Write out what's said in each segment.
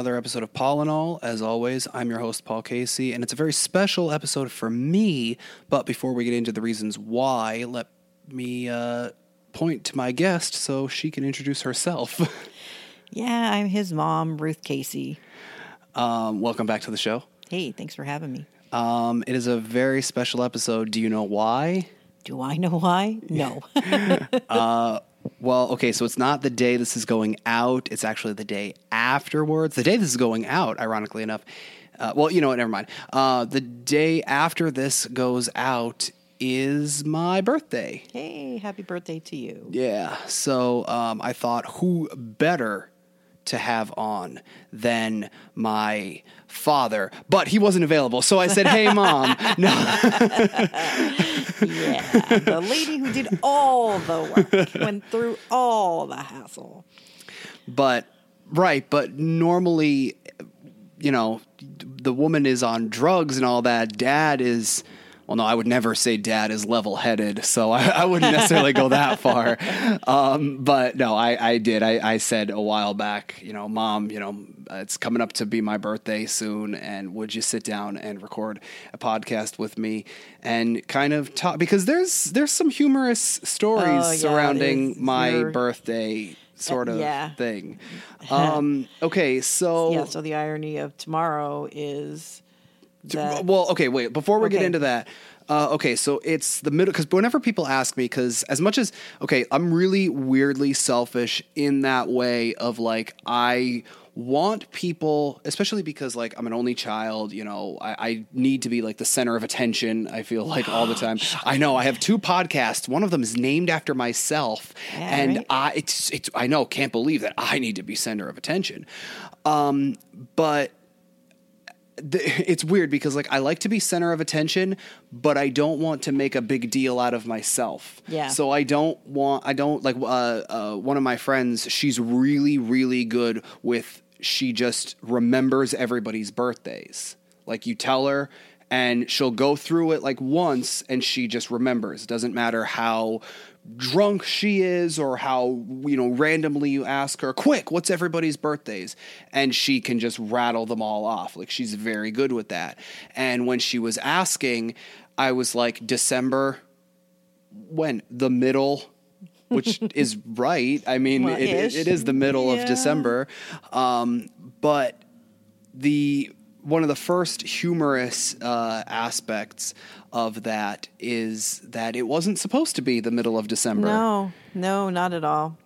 another episode of Paul and All. As always, I'm your host, Paul Casey, and it's a very special episode for me. But before we get into the reasons why, let me uh, point to my guest so she can introduce herself. Yeah, I'm his mom, Ruth Casey. um, welcome back to the show. Hey, thanks for having me. Um, it is a very special episode. Do you know why? Do I know why? No. Well, okay, so it's not the day this is going out. It's actually the day afterwards. The day this is going out, ironically enough. Uh, well, you know what? Never mind. Uh, the day after this goes out is my birthday. hey, happy birthday to you. Yeah. So um, I thought, who better to have on than my father? But he wasn't available. So I said, hey, mom. No. Yeah, the lady who did all the work, went through all the hassle. But right, but normally, you know, the woman is on drugs and all that. Dad is. Well, no, I would never say dad is level headed, so I, I wouldn't necessarily go that far. Um, but no, I, I did. I, I said a while back, you know, mom, you know, it's coming up to be my birthday soon, and would you sit down and record a podcast with me and kind of talk because there's there's some humorous stories Oh, yeah, surrounding my You're- birthday sort of yeah. thing. Um, okay, so Yeah, so the irony of tomorrow is that well, okay, wait. Before we get into that, uh, okay, so it's the middle because whenever people ask me, because as much as okay, I'm really weirdly selfish in that way of like I want people, especially because like I'm an only child, you know, I, I need to be like the center of attention. I feel like all the time. I know I have two podcasts. One of them is named after myself, Yeah, and right? I it's it's I know can't believe that I need to be center of attention, um, but it's weird because like I like to be center of attention, but I don't want to make a big deal out of myself. Yeah. So I don't want I don't like uh, uh, one of my friends. She's really really good with. She just remembers everybody's birthdays. Like you tell her. And she'll go through it like once and she just remembers. Doesn't matter how drunk she is or how, you know, randomly you ask her, quick, what's everybody's birthdays? And she can just rattle them all off. Like she's very good with that. And when she was asking, I was like, December, when? The middle? Which is right. I mean, Well, it, it, is the middle Yeah. of December. Um, but the one of the first humorous uh, aspects of that is that it wasn't supposed to be the middle of December. no, no, not at all.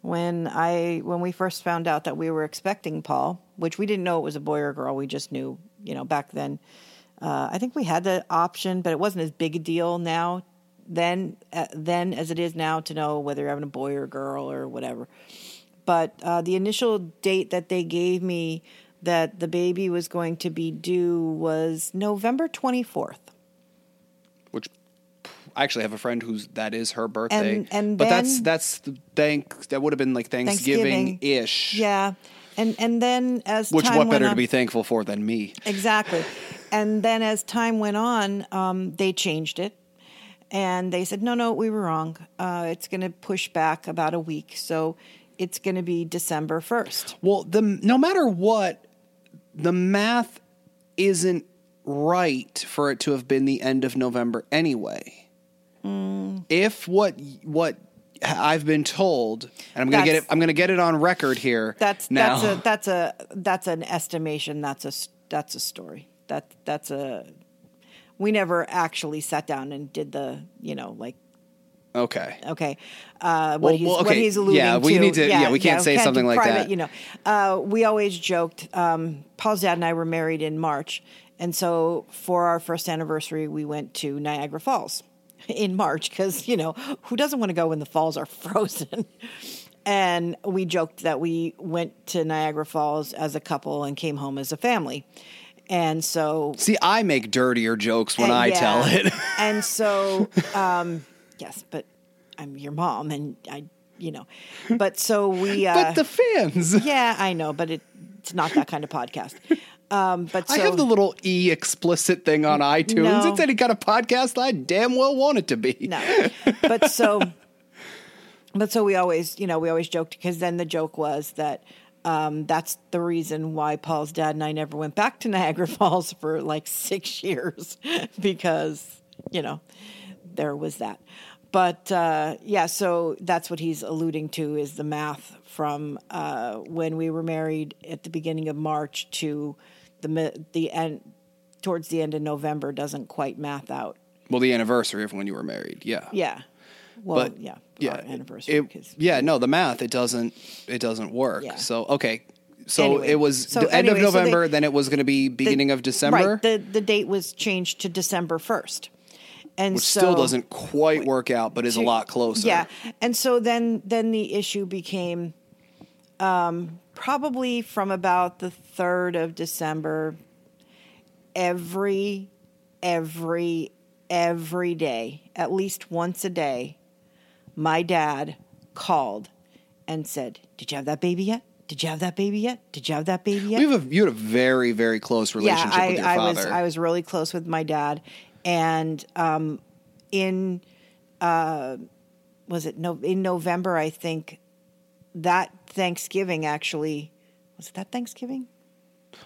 When I when we first found out that we were expecting Paul, which we didn't know it was a boy or girl, we just knew, you know, back then. Uh, I think we had the option, but it wasn't as big a deal now then uh, then as it is now to know whether you're having a boy or a girl or whatever. But uh, the initial date that they gave me that the baby was going to be due was November 24th. Which I actually have a friend whose that is her birthday. And- and but that's that's the thank that would have been like Thanksgiving ish. Yeah. And and then as Which what better on, to be thankful for than me? Exactly. And then as time went on, um, they changed it. And they said, no, no, we were wrong. Uh, it's going to push back about a week. So it's going to be December 1st. Well, the no matter what, the math isn't right for it to have been the end of November anyway. Mm. If what what I've been told, and I'm gonna get it, I'm gonna get it on record here. That's now. that's a that's a that's an estimation. That's a that's a story. That that's a we never actually sat down and did the you know like okay. okay uh, what Well, he's well, what he's alluding Yeah, we to. need to- yeah, we can't say do something like private, that. You know, uh, we always joked. Um, Paul's dad and I were married in March, and so for our first anniversary, we went to Niagara Falls in March because you know who doesn't want to go when the falls are frozen. And we joked that we went to Niagara Falls as a couple and came home as a family. And so See, I make dirtier jokes when I yeah. tell it. and so, um, yes, but I'm your mom, and I, you know, but so we. Uh, but the fans. yeah, I know, but it, it's not that kind of podcast. Um, but so, I have the little e explicit thing on iTunes. No. It's any kind of podcast I damn well want it to be. no, but so, but so we always, you know, we always joked because then the joke was that Um, that's the reason why Paul's dad and I never went back to Niagara Falls for like six years because, you know, there was that. But uh, yeah, so that's what he's alluding to is the math from uh, when we were married at the beginning of March to the the end towards the end of November doesn't quite math out. Well, the anniversary of when you were married. Yeah. Yeah. Well, But yeah, yeah, our anniversary. It, because- yeah, no, the math it doesn't it doesn't work. Yeah. So okay, so Anyway, it was so the end of anyway, so they- November. then it was going to be beginning of December, Right. The the date was changed to December first, and which so, still doesn't quite work out, but is a lot closer. Yeah, and so then then the issue became um, probably from about the third of December. Every every every day, at least once a day, my dad called and said, "Did you have that baby yet? Did you have that baby yet? Did you have that baby yet?" We have a, you had a very very close relationship yeah, I, with your I father. was I was really close with my dad, and um, in uh, was it no in November I think that Thanksgiving actually was it that Thanksgiving?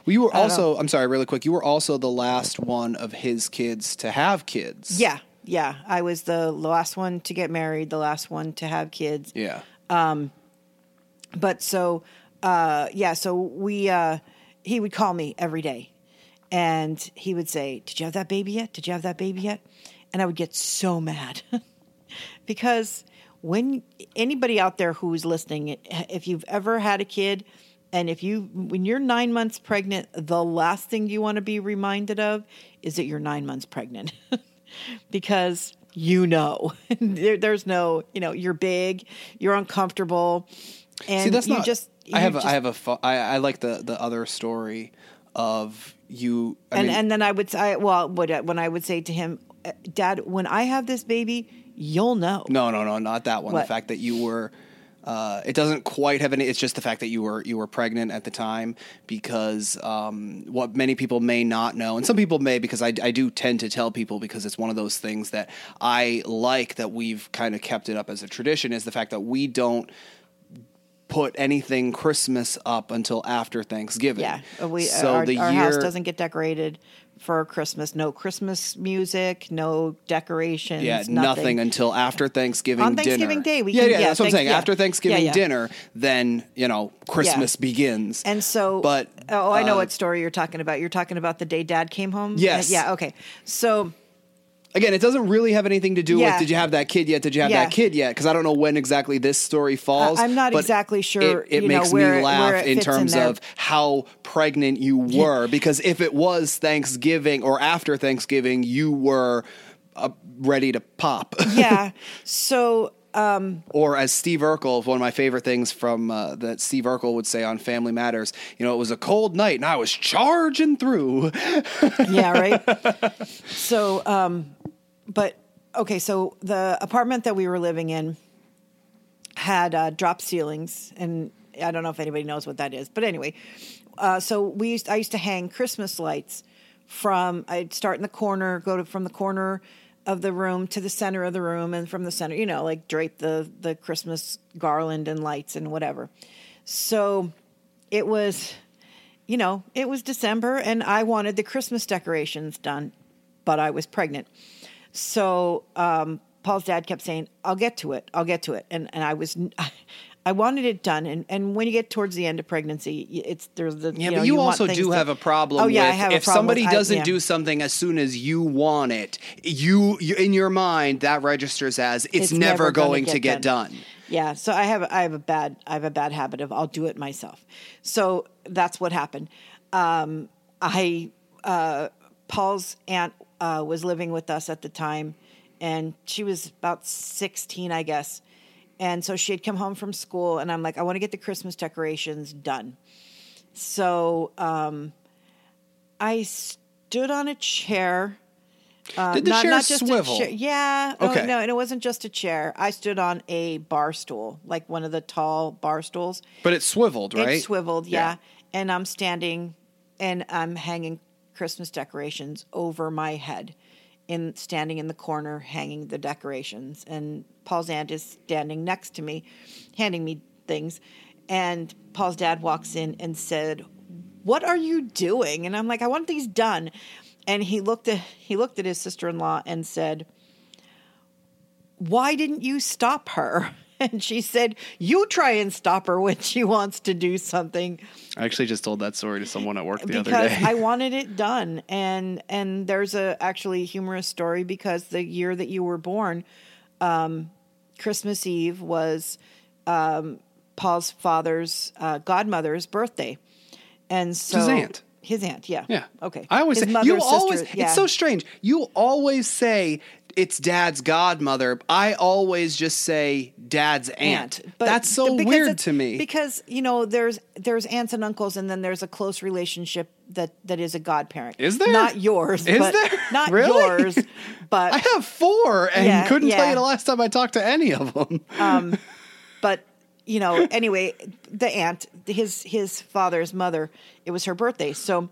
well, you were also. I'm sorry, really quick. You were also the last one of his kids to have kids. Yeah, yeah. I was the last one to get married, the last one to have kids. Yeah. Um, but so uh yeah so we uh he would call me every day and he would say did you have that baby yet did you have that baby yet and i would get so mad because when anybody out there who's listening if you've ever had a kid and if you when you're nine months pregnant the last thing you want to be reminded of is that you're nine months pregnant because you know there, there's no you know you're big you're uncomfortable and See, that's you not. just I have. just- a, I have a. I, I like the the other story of you. I and mean, and then I would say, well, what when I would say to him, "Uh, Dad, when I have this baby, you'll know. No, no, no, not that one. What? The fact that you were. Uh, it doesn't quite have any. It's just the fact that you were you were pregnant at the time because um, what many people may not know, and some people may because I, I do tend to tell people because it's one of those things that I like that we've kind of kept it up as a tradition is the fact that we don't put anything Christmas up until after Thanksgiving. Yeah, uh, we so our, the our year house doesn't get decorated for Christmas. No Christmas music, no decorations. Yeah, nothing, nothing, until after Thanksgiving On dinner. Thanksgiving Day, we yeah, can- yeah, yeah, that's what I'm saying. yeah. After Thanksgiving Yeah, yeah. dinner, then you know Christmas begins. And so, but oh, I know uh, what story you're talking about. You're talking about the day Dad came home. Yes. Yeah. Okay. So Again, it doesn't really have anything to do Yeah. with did you have that kid yet? Did you have Yeah. that kid yet? Because I don't know when exactly this story falls. I- I'm not exactly sure, It, it you know, makes where me it- laugh in fits in terms of how pregnant you were. because if it was Thanksgiving or after Thanksgiving, you were uh, ready to pop. yeah. So Or as Steve Urkel, one of my favorite things from uh, that Steve Urkel would say on Family Matters, you know, it was a cold night and I was charging through. yeah, right. so, um, but okay, so the apartment that we were living in had uh, drop ceilings, and I don't know if anybody knows what that is, but anyway, uh, so we used I used to hang Christmas lights from I'd start in the corner, go to from the corner of the room to the center of the room, and from the center, you know, like drape the the Christmas garland and lights and whatever. So it was you know, it was December and I wanted the Christmas decorations done, but I was pregnant. So um, Paul's dad kept saying, I'll get to it. I'll get to it. And, and I was, I wanted it done. And, and when you get towards the end of pregnancy, it's, there's the, Yeah, you but know, you, want also do to- have a problem Oh, yeah, I with have a if somebody with- doesn't yeah. do something as soon as you want it, you, you in your mind that registers as it's, It's never, never going get to get done. done. Yeah, so I have I have a bad I have a bad habit of I'll do it myself. So that's what happened. Um, I uh, Paul's aunt uh, was living with us at the time, and she was about sixteen, I guess. And so she had come home from school, and I'm like, I want to get the Christmas decorations done. So um, I stood on a chair. Uh, Did the not, chair not just swivel? Chair. Yeah. Oh, Okay. no, and it wasn't just a chair. I stood on a bar stool, like one of the tall bar stools. But it swiveled, right? It swiveled, Yeah. yeah. And I'm standing and I'm hanging Christmas decorations over my head. In standing in the corner hanging the decorations. And Paul's aunt is standing next to me, handing me things. And Paul's dad walks in and said, "What are you doing?" And I'm like, "I want these done." And he looked at he looked at his sister-in-law and said, "Why didn't you stop her?" And she said, "You try and stop her when she wants to do something." I actually just told that story to someone at work the because other day. I wanted it done. And and there's a actually humorous story because the year that you were born, um, Christmas Eve was um, Paul's father's uh, godmother's birthday, and so His aunt. his aunt, yeah, yeah. okay. I always His say you sister, always yeah. it's so strange. You always say it's dad's godmother. I always just say dad's aunt. But That's so weird to me. because you know there's there's aunts and uncles, and then there's a close relationship that that is a godparent. Is there? Not yours. Is but, there? Not Really? yours. But I have four and Yeah, couldn't tell you the last time I talked to any of them. Um, but you know anyway the aunt his his father's mother it was her birthday so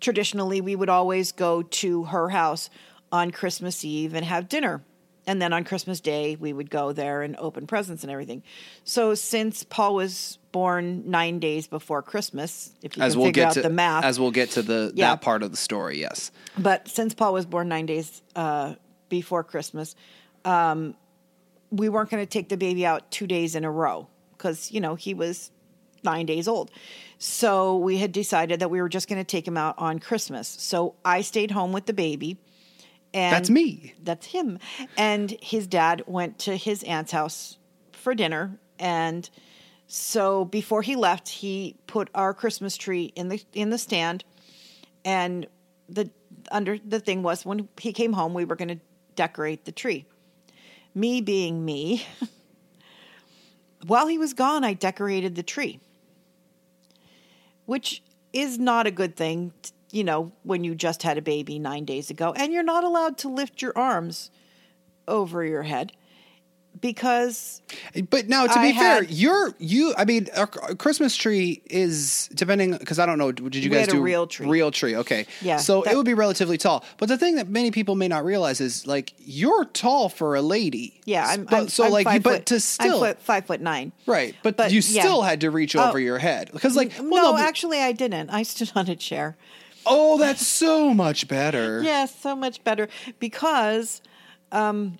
traditionally we would always go to her house on christmas eve and have dinner and then on christmas day we would go there and open presents and everything so since paul was born nine days before christmas if you as can we'll figure get out to the math as we'll get to the Yeah. that part of the story. Yes. but since Paul was born nine days uh, before Christmas, um, we weren't going to take the baby out two days in a row because, you know, he was nine days old. So we had decided that we were just going to take him out on Christmas. So I stayed home with the baby. And That's me. That's him. And his dad went to his aunt's house for dinner. And so before he left, he put our Christmas tree in the in the stand and the under the thing was when he came home we were going to decorate the tree me being me while he was gone i decorated the tree which is not a good thing you know when you just had a baby 9 days ago and you're not allowed to lift your arms over your head because But now, to I be fair, had- you're you. I mean, a, Christmas tree is depending because I don't know. Did you guys do real tree. Real tree, okay. Yeah, So that- it would be relatively tall. But the thing that many people may not realize is like you're tall for a lady. yeah i'm, But, I'm so I'm like, but foot, to still foot, five foot nine right, but, but you yeah. still had to reach over Oh. your head because like well, no, but- actually i didn't i stood on a chair oh, that's so much better. Yes, so much better because Um,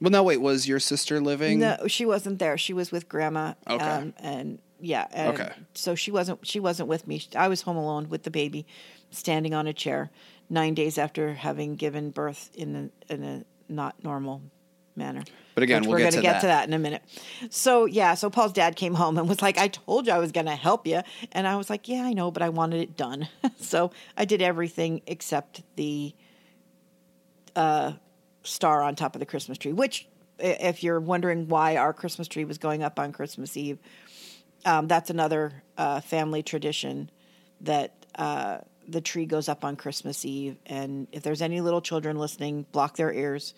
Well, now wait, was your sister living? no, she wasn't there. She was with grandma. Okay. Um, and yeah. And Okay. So she wasn't. She wasn't with me. I was home alone with the baby, standing on a chair, nine days after having given birth in a, in a not normal manner. But again, Which we'll we're gonna get to that in a minute. So yeah, so Paul's dad came home and was like, "I told you I was going to help you," and I was like, "Yeah, I know, but I wanted it done." so I did everything except the uh, star on top of the Christmas tree. Which, if you're wondering why our Christmas tree was going up on Christmas Eve, um, that's another uh, family tradition that uh, the tree goes up on Christmas Eve. And if there's any little children listening, block their ears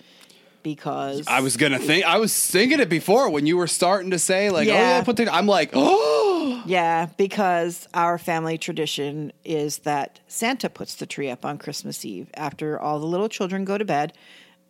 because I was gonna think. I was thinking it before when you were starting to say like, "Oh Yeah. yeah, put the." I'm like, "Oh, Yeah, because our family tradition is that Santa puts the tree up on Christmas Eve. After all the little children go to bed,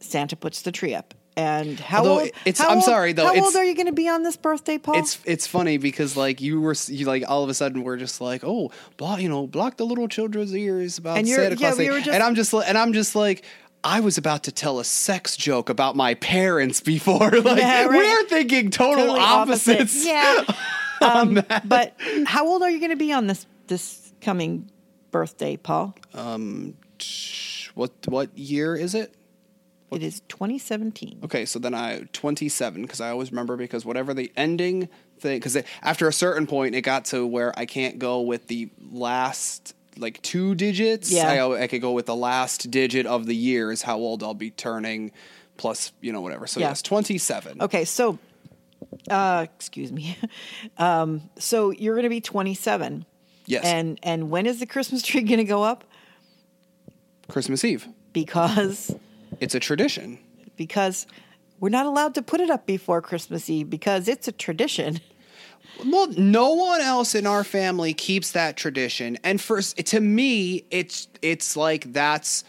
Santa puts the tree up. And how Although old? it's- how I'm old- sorry, though, How old are you going to be on this birthday, Paul? It's it's funny because like you were you like all of a sudden we're just like oh block you know block the little children's ears about Santa yeah, Claus we and I'm just and I'm just like I was about to tell a sex joke about my parents before like Yeah, right. we're thinking total Totally opposite. opposites Yeah. Um, but how old are you going to be on this this coming birthday, Paul? Um, what what year is it It is 2017. Okay, so then I 27 because I always remember because whatever the ending thing because after a certain point it got to where I can't go with the last like two digits. Yeah. I, I could go with the last digit of the year is how old I'll be turning, plus you know whatever. So Yeah. yes, 27. Okay, so uh excuse me. Um so you're going to be 27. Yes. And and when is the Christmas tree going to go up? Christmas Eve. Because It's a tradition. because we're not allowed to put it up before Christmas Eve because it's a tradition. Well, no one else in our family keeps that tradition, and for to me, it's it's like that's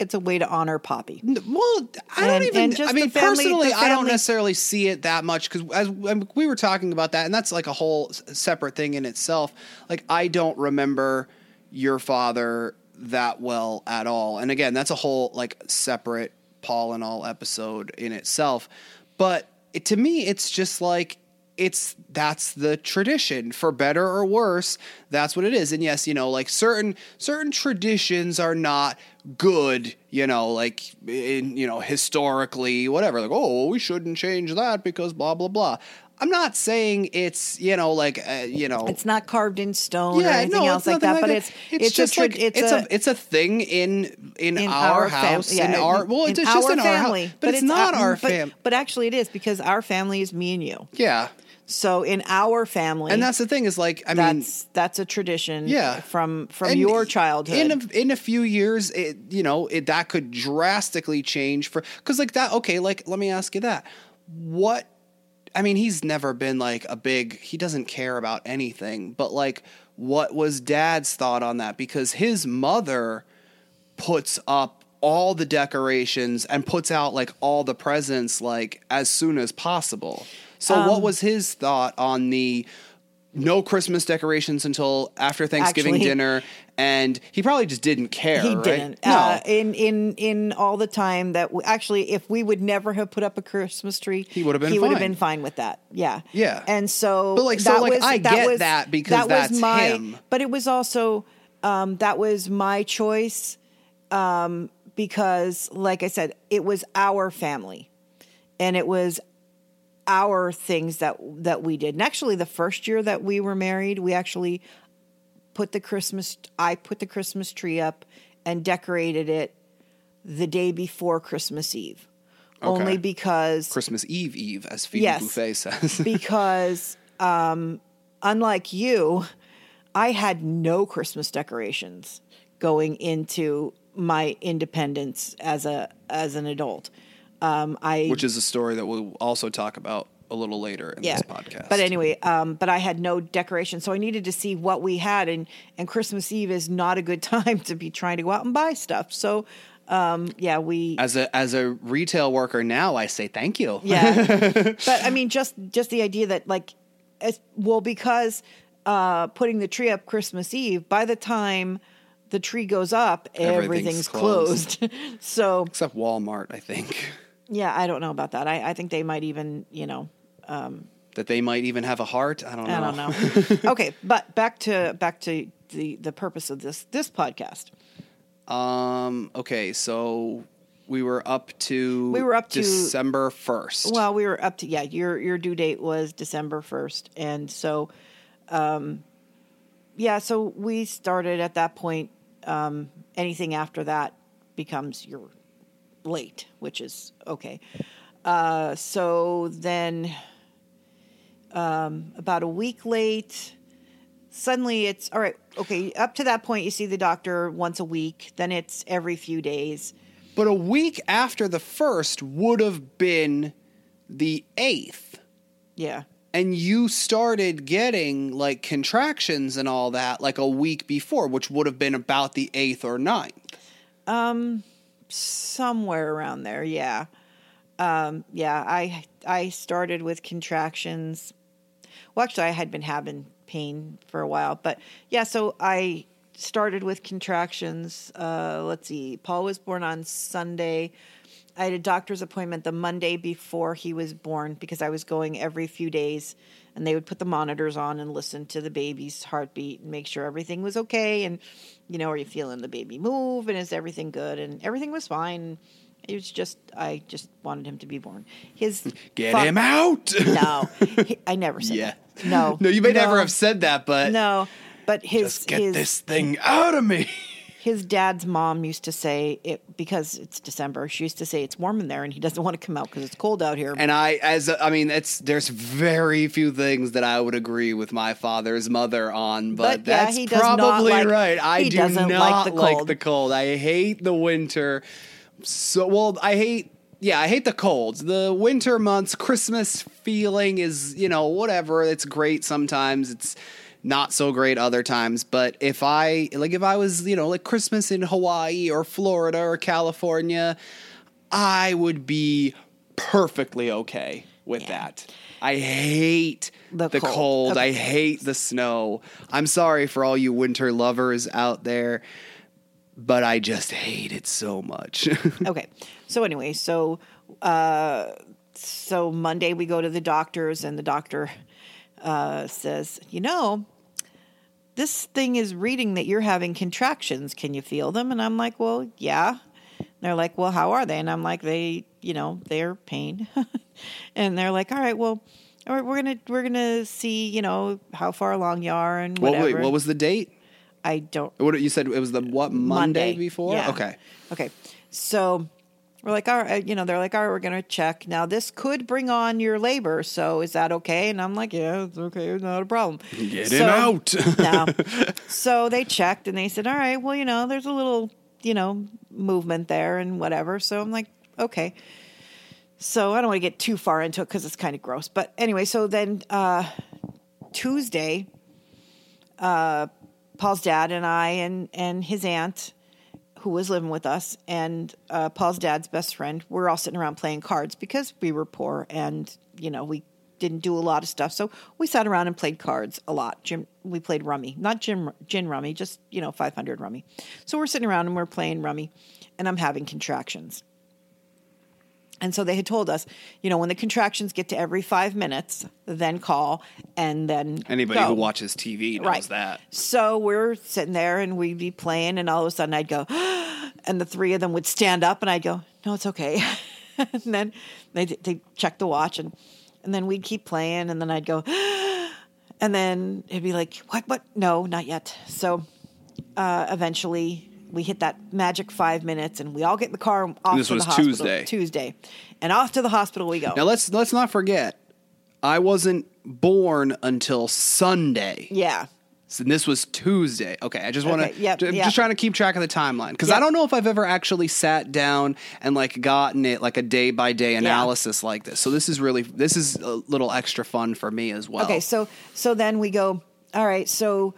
it's a way to honor Poppy. Well, I don't And- even. and just I mean, family- personally, I don't necessarily see it that much because as we were talking about that, and that's like a whole separate thing in itself. Like, I don't remember your father that well at all, and again, that's a whole like separate Paul and all episode in itself. But it, to me, it's just like it's that's the tradition. For better or worse that's what it is. And yes you know like certain certain traditions are not good you know like in you know historically whatever. Like oh we shouldn't change that because blah blah blah. I'm not saying it's you know like uh, you know. It's not carved in stone or anything else it's like that, but it's it's, it's, just a, like it's, it's a, a, it's a thing in in, in our, fam- house yeah, in our well in it's just our in our family, house but, it's, not our but, family But actually, it is because our family is me and you. yeah So in our family, and that's the thing is like i mean that's that's a tradition. Yeah. from from And your childhood. In a, in a few years, it you know it, that could drastically change for because like that. Okay, like let me ask you that. What I mean, he's never been like a big. He doesn't care about anything. But like, what was Dad's thought on that? Because his mother puts up all the decorations and puts out like all the presents like as soon as possible. So Um, what was his thought on the no Christmas decorations until after Thanksgiving Actually- dinner and he probably just didn't care, he right? didn't. No. Uh, in in in all the time that we, actually, if we would never have put up a Christmas tree, He would have been He would have fine. been fine with that. Yeah. Yeah. And so, But, like, so, that like, was, I that get was, that because was that's my, him. But it was also um, that was my choice um, because, like I said, it was our family, and it was our things that that we did. And actually, the first year that we were married, we actually put the Christmas. I put the Christmas tree up and decorated it the day before Christmas Eve, only because Christmas Eve Eve, as Phoebe Yes. Buffay says. because um, unlike you, I had no Christmas decorations going into my independence as a as an adult. Um, I Which is a story that we'll also talk about a little later in yeah. this podcast. But anyway, um, but I had no decoration, so I needed to see what we had, and and Christmas Eve is not a good time to be trying to go out and buy stuff. So, um, yeah, we as a as a retail worker now, I say thank you. yeah. but I mean, just just the idea that like, as, well, because uh, putting the tree up Christmas Eve, by the time the tree goes up, Everything's everything's, closed. closed. so Except Walmart, I think. yeah, I don't know about that. I, I think they might even, you know, That they might even have a heart. I don't know. I don't know. okay, but back to back to the the purpose of this this podcast. Um. Okay. So we were up to We were up to- December first. Well, we were up to yeah. Your your due date was December first, and so, um, yeah. So we started at that point. Um, anything after that becomes your late, which is okay. Uh, so then, um, about a week late, suddenly it's all right. Okay, up to that point, you see the doctor once a week. Then it's every few days. but a week after the first would have been the eighth. Yeah. And you started getting like contractions and all that like a week before, which would have been about the eighth or ninth. somewhere around there yeah. Um yeah i i started with contractions. Well actually i had been having pain for a while but yeah so i started with contractions uh let's see paul was born on sunday i had a doctor's appointment the monday before he was born because i was going every few days and they would put the monitors on and listen to the baby's heartbeat and make sure everything was okay and you know are you feeling the baby move and is everything good? And everything was fine. It was just i just wanted him to be born. His Get fa- him out. no. He- i never said yeah. that. No. No, you may never have said that, but no. But his just get his this thing out of me. his dad's mom used to say it because it's December. She used to say it's warm in there, and he doesn't want to come out because it's cold out here. And I, as I mean, it's there's very few things that I would agree with my father's mother on, but, But, yeah, that's not probably like- right. I do doesn't like not the like the cold. I hate the winter. So well, I hate. Yeah, I hate the colds. The winter months, Christmas feeling is, you know, whatever. It's great sometimes. It's not so great other times. But if I like if I was, you know, like Christmas in Hawaii or Florida or California, I would be perfectly okay with Yeah. that. I hate The the, cold. cold. Okay. I hate the snow. I'm sorry for all you winter lovers out there, but I just hate it so much. okay. So anyway, so uh, so Monday we go to the doctors, and the doctor uh, says, you know, this thing is reading that you're having contractions. Can you feel them? And I'm like, well, yeah. And they're like, well, how are they? And I'm like, they, you know, they're pain. and they're like, all right, well, all right, we're gonna we're gonna see, you know, how far along you are and what, whatever. wait, what was the date? I don't What you said it was the what Monday, before? Yeah. Okay. Okay. So we're like, all right, you know, they're like, all right, we're going to check. Now, this could bring on your labor. So is that okay? And I'm like, yeah, it's okay. It's not a problem. Get so, it out. no. So they checked and they said, all right, well, you know, there's a little, you know, movement there and whatever. So I'm like, okay. So I don't want to get too far into it because it's kind of gross. But anyway, so then uh, Tuesday, uh, Paul's dad and I and and his aunt, who was living with us, and uh, Paul's dad's best friend, we're all sitting around playing cards because we were poor and you know we didn't do a lot of stuff. So we sat around and played cards a lot. Jim, we played rummy, not gin, gin rummy, just you know 500 rummy. So we're sitting around and we're playing rummy, and I'm having contractions. And so they had told us, you know, when the contractions get to every five minutes, then call and then Anybody go. who watches TV knows Right. that. So we're sitting there and we'd be playing, and all of a sudden I'd go, and the three of them would stand up, and I'd go, no, it's okay. and then they they check the watch, and and then we'd keep playing, and then I'd go, and then it'd be like, what, what? No, not yet. So uh, eventually we hit that magic five minutes, and we all get in the car and off This to was the hospital. Tuesday. Tuesday, and off to the hospital we go. Now let's let's not forget, I wasn't born until Sunday. yeah. And this was Tuesday. Okay, I just want to Okay, yep, just yep. trying to keep track of the timeline because Yep. I don't know if I've ever actually sat down and like gotten it like a day by day analysis like this. So this is really this is a little extra fun for me as well. Okay, so so then we go. All right, so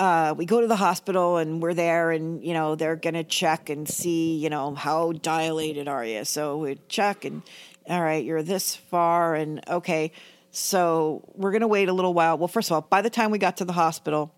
uh, we go to the hospital and we're there, and you know they're gonna check and see, you know, how dilated are you? So we check and all right, you're this far, and okay, so we're gonna wait a little while. Well, first of all, by the time we got to the hospital,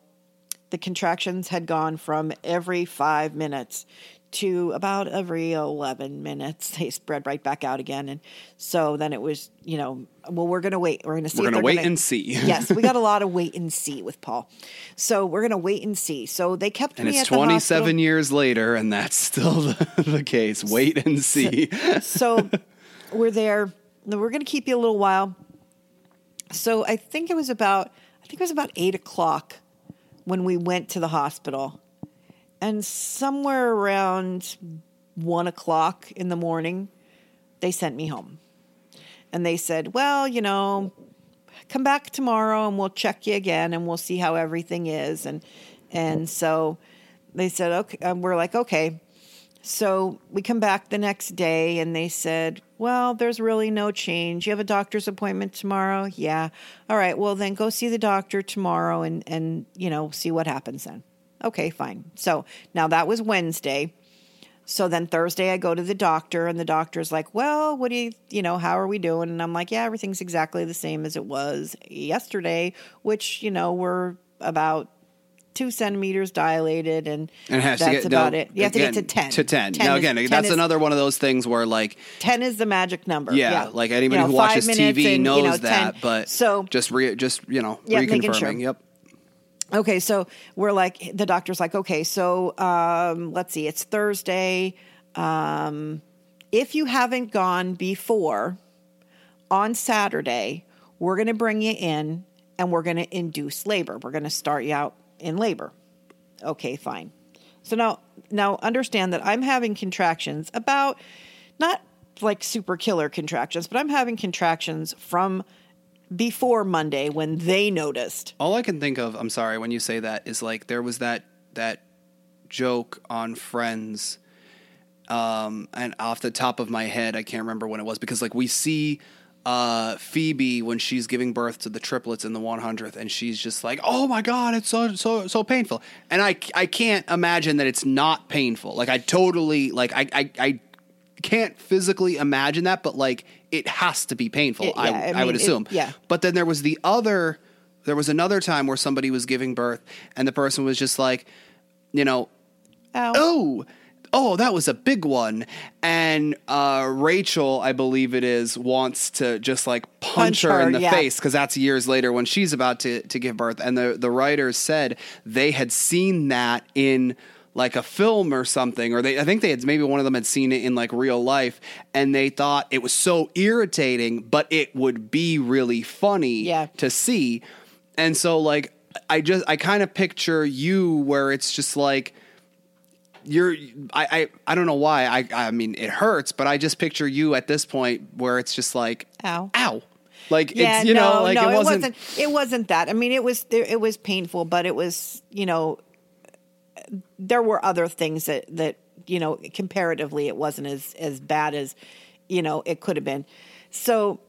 the contractions had gone from every five minutes to about every 11 minutes they spread right back out again and so then it was you know well we're going to wait we're going to see We're gonna wait gonna- and see. yes we got a lot of wait and see with paul so we're going to wait and see so they kept and me it's at the 27 hospital. years later, and that's still the, the case. Wait and see. so we're there we're going to keep you a little while so i think it was about i think it was about eight o'clock when we went to the hospital and somewhere around one o'clock in the morning they sent me home and they said well you know come back tomorrow and we'll check you again and we'll see how everything is and and so they said okay um, we're like okay so we come back the next day and they said, Well, there's really no change. You have a doctor's appointment tomorrow? Yeah. All right. Well, then go see the doctor tomorrow and, and you know, see what happens then. Okay, fine. So now that was Wednesday. So then Thursday I go to the doctor and the doctor's like, Well, what do you, you know, how are we doing? And I'm like, Yeah, everything's exactly the same as it was yesterday, which, you know, we're about two centimeters dilated and, And that's get about no, it. You have to get to 10. To 10. 10 now is- again, 10 that's is- another one of those things where like 10 is the magic number. yeah, like anybody You know, who watches TV and, knows you know, 10. that, but so just re, just you know Yeah, reconfirming. sure. Yep. Okay, so we're like the doctor's like, okay, so um, let's see, it's Thursday. Um, if you haven't gone before on Saturday, we're going to bring you in and we're going to induce labor. We're going to start you out in labor. Okay, fine. So now, now understand that I'm having contractions about not like super killer contractions, but I'm having contractions from before Monday when they noticed. All I can think of, I'm sorry, when you say that is like there was that that joke on Friends, um, and off the top of my head, I can't remember when it was because like we see uh, Phoebe when she's giving birth to the triplets in the 100th, and she's just like, "Oh my god, it's so so so painful," and I I can't imagine that it's not painful. Like I totally like I I, I can't physically imagine that, but like it has to be painful. It- I yeah, I I, would mean, it- assume. yeah. But then there was the other. There was another time where somebody was giving birth, and the person was just like, you know, Ow. oh, oh, that was a big one. And uh, Rachel, I believe it is, wants to just like punch, Punch her, in the yeah. face because that's years later when she's about to, to give birth. And the, the writers said they had seen that in like a film or something, or they I think they had maybe one of them had seen it in like real life, and they thought it was so irritating, but it would be really funny Yeah. to see. And so like I just I kind of picture you where it's just like you're I, I I don't know why I I mean it hurts, but I just picture you at this point where it's just like Ow. ow, like Yeah, it's you no, know like no, it wasn't, It wasn't that. I mean, it was it was painful, but it was you know there were other things that that you know comparatively it wasn't as as bad as you know it could have been. So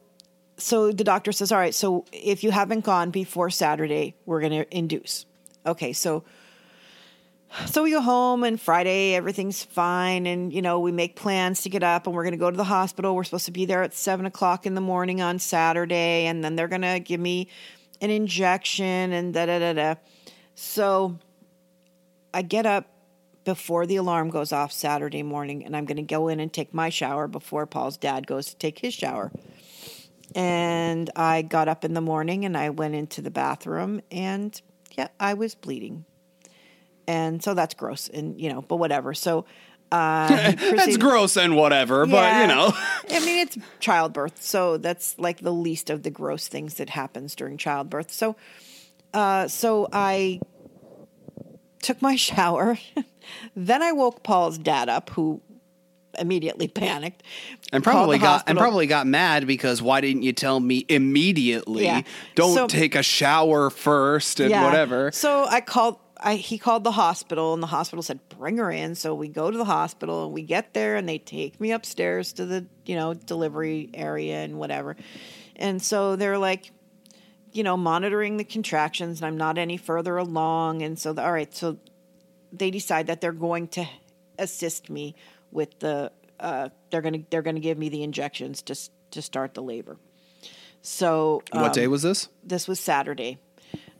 so the doctor says, all right, so if you haven't gone before Saturday, we're going to induce. Okay, so so we go home and Friday everything's fine, and you know we make plans to get up and we're going to go to the hospital. We're supposed to be there at seven o'clock in the morning on Saturday, and then they're going to give me an injection and da da da da. So I get up before the alarm goes off Saturday morning, and I'm going to go in and take my shower before Paul's dad goes to take his shower. And I got up in the morning and I went into the bathroom, and yeah, I was bleeding. And so that's gross, and you know, but whatever. So uh, that's gross and whatever, but you know I mean, it's childbirth, so that's like the least of the gross things that happens during childbirth. So, uh, so I took my shower. then I woke Paul's dad up, who immediately panicked and probably got and probably got mad because why didn't you tell me immediately? Yeah. Don't So- take a shower first and Yeah. whatever. So I called. I, he called the hospital, and the hospital said, "Bring her in." So we go to the hospital, and we get there, and they take me upstairs to the you know delivery area and whatever. And so they're like, you know, monitoring the contractions, and I'm not any further along. And so, all right, so they decide that they're going to assist me with the. Uh, they're gonna they're gonna give me the injections to to start the labor. So what day was this? this was Saturday.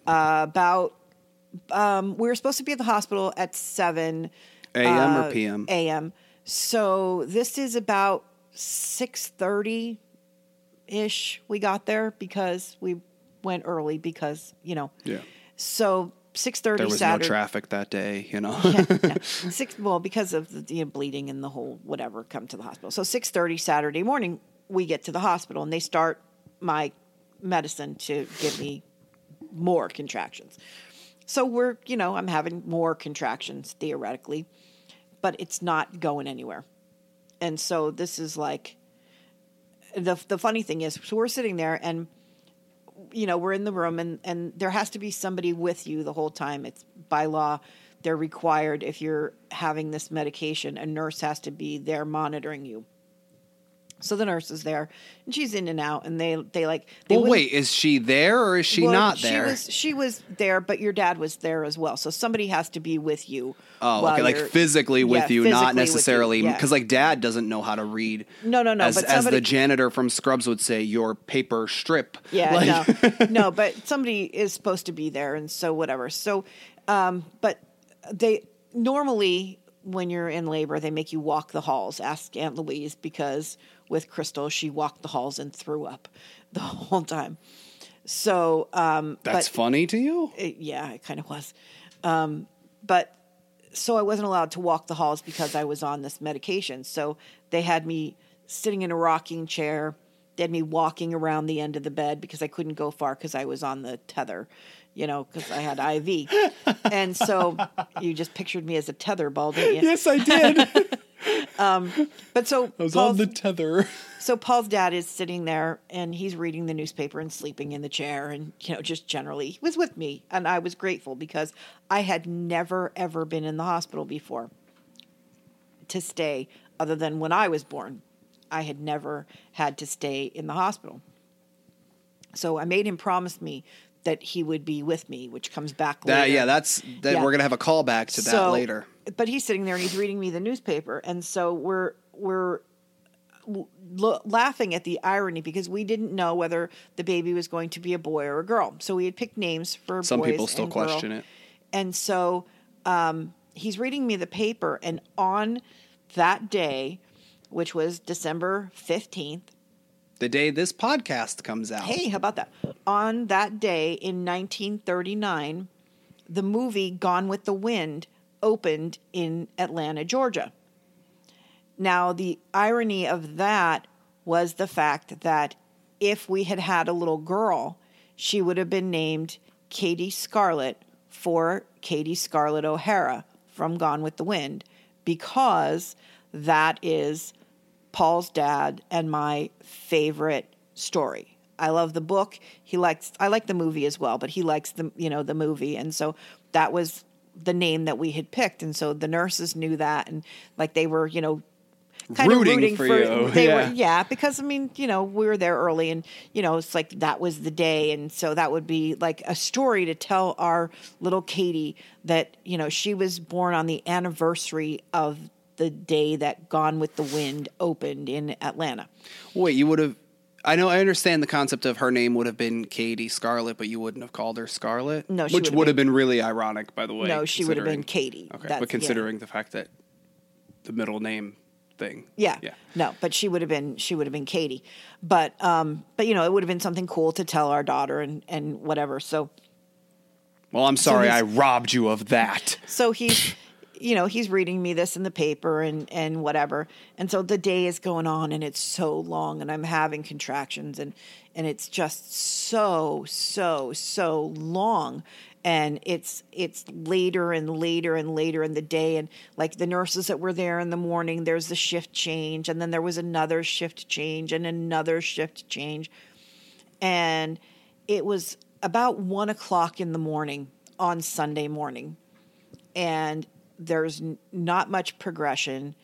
Uh, about um, we were supposed to be at the hospital at seven AM or uh, PM? A.M. So this is about six thirty ish. We got there because we went early because you know. Yeah. So six thirty There was Saturday. no traffic that day, you know. Yeah, six well because of the you know, bleeding and the whole whatever come to the hospital so 6.30 saturday morning we get to the hospital and they start my medicine to give me more contractions so we're you know i'm having more contractions theoretically but it's not going anywhere and so this is like the the funny thing is so we're sitting there and you know, we're in the room and, and there has to be somebody with you the whole time. It's by law, they're required if you're having this medication, a nurse has to be there monitoring you. So the nurse is there and she's in and out and they, they like, they well, wait, is she there or is she well, not there? She was, she was there, but your dad was there as well. So somebody has to be with you. Oh, okay, like physically with Yeah, you, physically not necessarily yeah. because like dad doesn't know how to read. No, no, no, As, but as the janitor from Scrubs would say, your paper strip. Yeah, Like- no, no, but somebody is supposed to be there, and so whatever. So, um, but they normally when you're in labor, they make you walk the halls. Ask Aunt Louise because with Crystal, she walked the halls and threw up the whole time. So, um, That's but, funny to you. it- yeah, it kind of was. Um, but so I wasn't allowed to walk the halls because I was on this medication. So they had me sitting in a rocking chair. They had me walking around the end of the bed because I couldn't go far because I was on the tether, you know, because I had IV. and so you just pictured me as a tether ball, didn't you? Yes, I did. Um, but so I was Paul's- on the tether. so Paul's dad is sitting there and he's reading the newspaper and sleeping in the chair and you know just generally he was with me and I was grateful because I had never ever been in the hospital before to stay other than when I was born. I had never had to stay in the hospital. So I made him promise me that he would be with me, which comes back later. That, yeah, that's that. Yeah. We're gonna have a callback to that later. But he's sitting there and he's reading me the newspaper, and so we're we're l- laughing at the irony because we didn't know whether the baby was going to be a boy or a girl. So we had picked names for Some boys people still and girl. question it. And so um, he's reading me the paper, and on that day, which was December fifteenth, The day this podcast comes out. Hey, how about that? On that day in 1939, the movie Gone with the Wind opened in Atlanta, Georgia. Now, the irony of that was the fact that if we had had a little girl, she would have been named Katie Scarlett for Katie Scarlett O'Hara from Gone with the Wind because that is Paul's dad and my favorite story. I love the book. He likes I like the movie as well, but he likes the you know the movie and so that was the name that we had picked and so the nurses knew that and like they were, you know, kind Rooting of rooting for for, you, They yeah. were yeah, because I mean, you know, we were there early and you know, it's like that was the day and so that would be like a story to tell our little Katie that, you know, she was born on the anniversary of the day that Gone with the Wind opened in Atlanta. Wait, you would have. I know. I understand the concept of her name would have been Katie Scarlett, but you wouldn't have called her Scarlett. No, she which would have have been really ironic, by the way. No, she would have been Katie. Okay, That's- but considering the fact that the middle name thing. Yeah. Yeah. No, but she would have been she would have been Katie. But um but you know, it would have been something cool to tell our daughter and and whatever. So Well, I'm sorry, he's- I robbed you of that. so he's you know he's reading me this in the paper and and whatever. And so the day is going on and it's so long and i'm having contractions and and it's just so so so long. And it's it's later and later and later in the day. And like the nurses that were there in the morning there's the shift change. And then there was another shift change and another shift change. And it was about one o'clock in the morning on Sunday morning, and there's not much progression.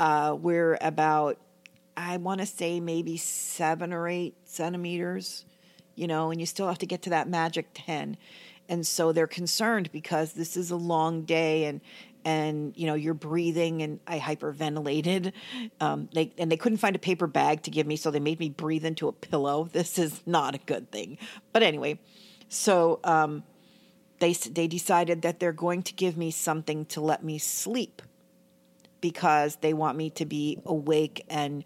Uh, we're about, I want to say maybe seven or eight centimeters, you know, and you still have to get to that magic 10. And so they're concerned because this is a long day and, and you know you're breathing and I hyperventilated. Um, they and they couldn't find a paper bag to give me, so they made me breathe into a pillow. This is not a good thing. But anyway, so um, they they decided that they're going to give me something to let me sleep because they want me to be awake and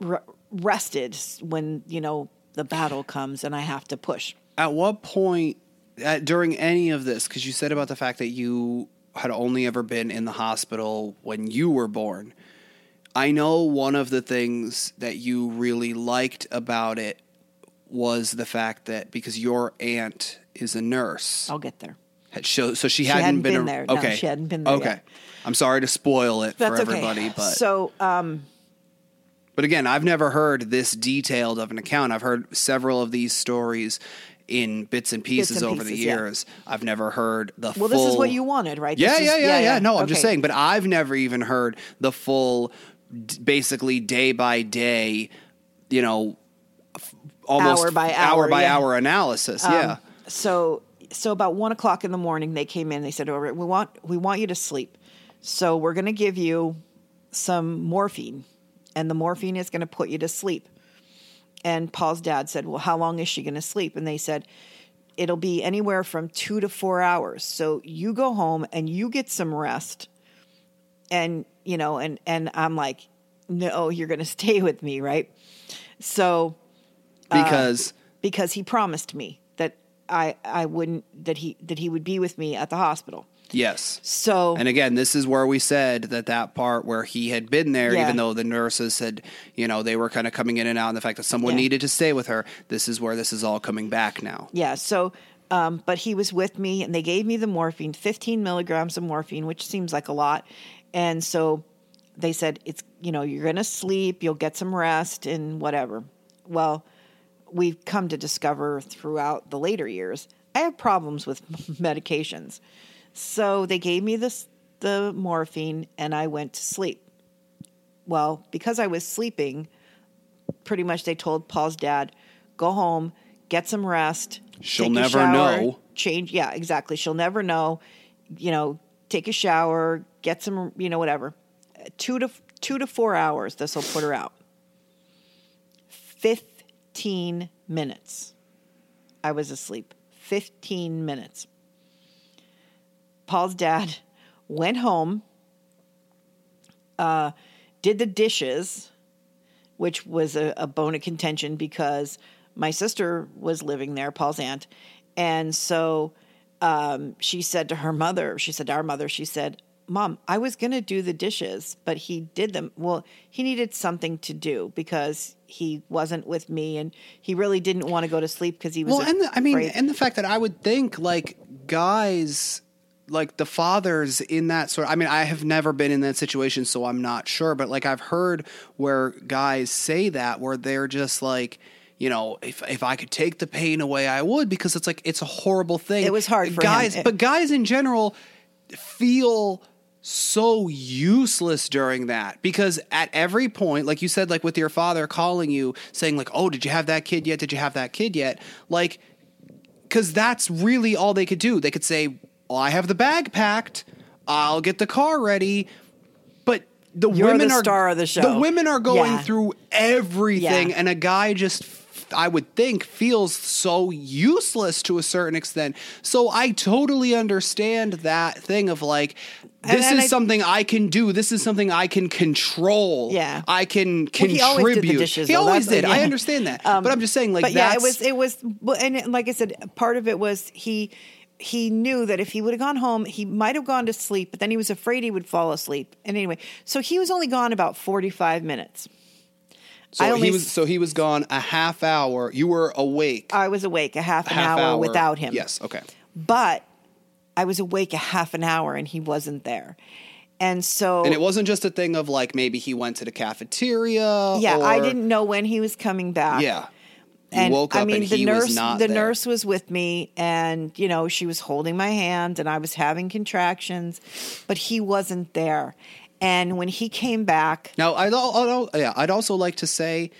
re- rested when you know the battle comes and I have to push. At what point at, during any of this, because you said about the fact that you had only ever been in the hospital when you were born, I know one of the things that you really liked about it was the fact that because your aunt is a nurse, I'll get there. had show, so she, hadn't, hadn't been, been a- there. No, Okay, she hadn't been there Okay, yet. I'm sorry to spoil it That's for everybody, okay. but so um, But again, I've never heard this detailed of an account. I've heard several of these stories in bits and pieces and over the pieces, yeah. years. I've never heard the well, full. this is what you wanted, right? Yeah, This is- yeah, yeah, yeah, No, I'm just saying. But I've never even heard the full, basically day by day, you know, almost Hour by hour hour, by yeah. hour analysis. Um, yeah. So so about one o'clock in the morning, they came in. They said, "All right, we want we want you to sleep. So we're going to give you some morphine, and the morphine is going to put you to sleep." And Paul's dad said, "Well, how long is she going to sleep?" And they said, "It'll be anywhere from two to four hours. So you go home and you get some rest." And you know, and and I'm like, "No, you're going to stay with me, right?" So uh, Because because he promised me I I wouldn't that he that he would be with me at the hospital. yes. So And again, this is where we said that that part where he had been there, Yeah. even though the nurses said, you know, they were kind of coming in and out, and the fact that someone Yeah. needed to stay with her, this is where this is all coming back now. yeah, so um, but he was with me, and they gave me the morphine, fifteen milligrams of morphine, which seems like a lot, and so they said it's you know you're gonna sleep, you'll get some rest, and whatever. Well, we've come to discover throughout the later years, I have problems with medications. So they gave me this the morphine and I went to sleep. well, because I was sleeping, pretty much they told Paul's dad, go home, get some rest. She'll never shower, know. Change. Yeah, exactly. She'll never know. You know, take a shower, get some, you know, whatever. Two to two to four hours. This will put her out. Fifteen minutes. I was asleep. Fifteen minutes. Paul's dad went home, uh, did the dishes, which was a, a bone of contention because my sister was living there, Paul's aunt. And so um, she said to her mother, she said to our mother, she said, Mom, I was going to do the dishes, but he did them. Well, he needed something to do because he wasn't with me and he really didn't want to go to sleep because he was. Well, and the, I mean, and the fact that I would think like guys, like the fathers in that sort. of, I mean, I have never been in that situation, so I'm not sure. But like I've heard where guys say that, where they're just like. You know, if if I could take the pain away, I would because it's like it's a horrible thing. It was hard for him. guys, It- but guys in general feel so useless during that because at every point like you said like with your father calling you saying like oh did you have that kid yet did you have that kid yet like because that's really all they could do they could say well i have the bag packed i'll get the car ready but the You're women the are star of the show. the women are going Yeah. through everything Yeah. and a guy just I would think feels so useless to a certain extent. So I totally understand that thing of like this and is I- something I can do. This is something I can control. Yeah. I can Well, he contribute. always did dishes, He always did. I understand that. Um, but I'm just saying like but yeah, it was it was, and like I said, part of it was he he knew that if he would have gone home, he might have gone to sleep, but then he was afraid he would fall asleep. And anyway, so he was only gone about forty five minutes. so I only he was so he was gone a half hour. You were awake. I was awake a half an half hour, hour without him. Yes, okay. but I was awake a half an hour and he wasn't there, and so And it wasn't just a thing of like maybe he went to the cafeteria. yeah, I didn't know when he was coming back. Yeah. You and woke up I mean, the he nurse, the there. nurse was with me, and you know, she was holding my hand, and I was having contractions, but he wasn't there. And when he came back, Now, I'd, I'd, yeah, I'd also like to say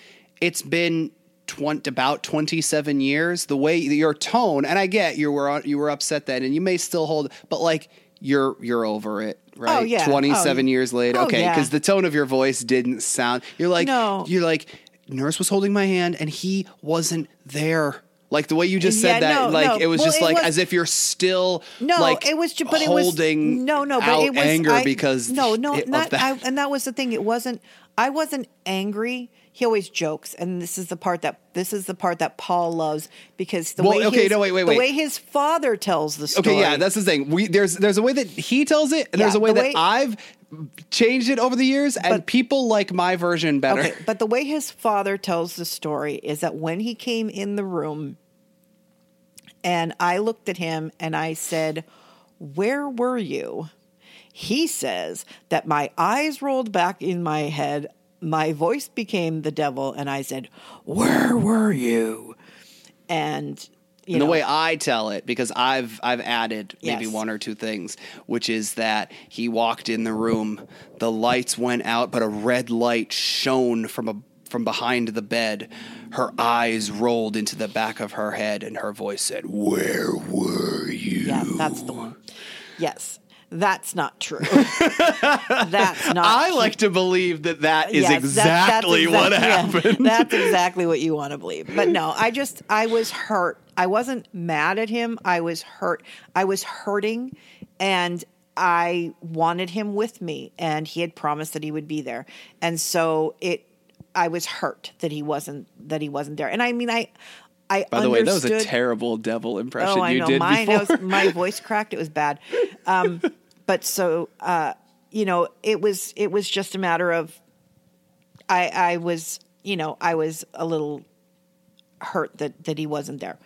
it's been 20, about 27 years. The way your tone, and I get you were you were upset then, and you may still hold, but like you're you're over it, oh, right? Oh, yeah. 27 Oh, years later, oh, okay, yeah. because the tone of your voice didn't sound. You're like No. you're like nurse was holding my hand, and he wasn't there. Like the way you just said Yeah, that, no, like no. it was Well, just it like was- as if you're still no, like it was, but it was holding no, no, but it was anger I- because no, no, not, that. I, and that was the thing. It wasn't. I wasn't angry. He always jokes, and this is the part that this is the part that Paul loves because the Well, way okay, his, no, wait, wait, the wait. way his father tells the story. Okay, yeah, that's the thing. We there's there's a way that he tells it, and Yeah, there's a way the that way- I've changed it over the years, and But- people like my version better. Okay, but the way his father tells the story is that when he came in the room and I looked at him and I said, Where were you? He says that my eyes rolled back in my head, my voice became the devil, and I said, Where were you? And you And the know, way I tell it, because I've I've added maybe Yes. one or two things, which is that he walked in the room, the lights went out, but a red light shone from a from behind the bed. Her eyes rolled into the back of her head, and her voice said, "Where were you?" yeah, that's the one. Yes, that's not true. that's not. I true. like to believe that that is Yes, that- exactly what exact- yeah, happened. that's exactly what you want to believe. But no, I just I was hurt. I wasn't mad at him. I was hurt. I was hurting and I wanted him with me and he had promised that he would be there. And so it I was hurt that he wasn't that he wasn't there. And I mean I I By the way, that was a terrible devil impression Oh, I you know. did Mine, before. Was, my voice cracked. It was bad. Um, but so, uh, you know, it was it was just a matter of, I I was you know I was a little hurt that that he wasn't there.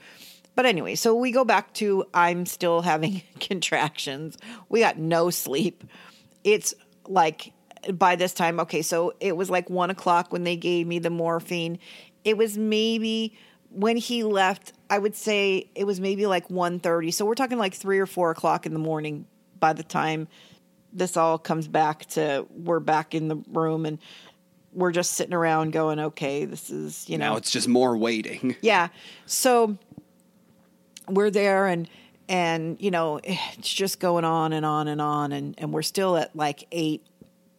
But anyway, so we go back to I'm still having contractions. We got no sleep. It's like by this time, okay, so it was like one o'clock when they gave me the morphine. It was maybe when he left, I would say it was maybe like 1.30. So we're talking like three or four o'clock in the morning by the time this all comes back to we're back in the room and we're just sitting around going, okay, this is you know. Now it's just more waiting. yeah. So we're there and and you know it's just going on and on and on and and we're still at like eight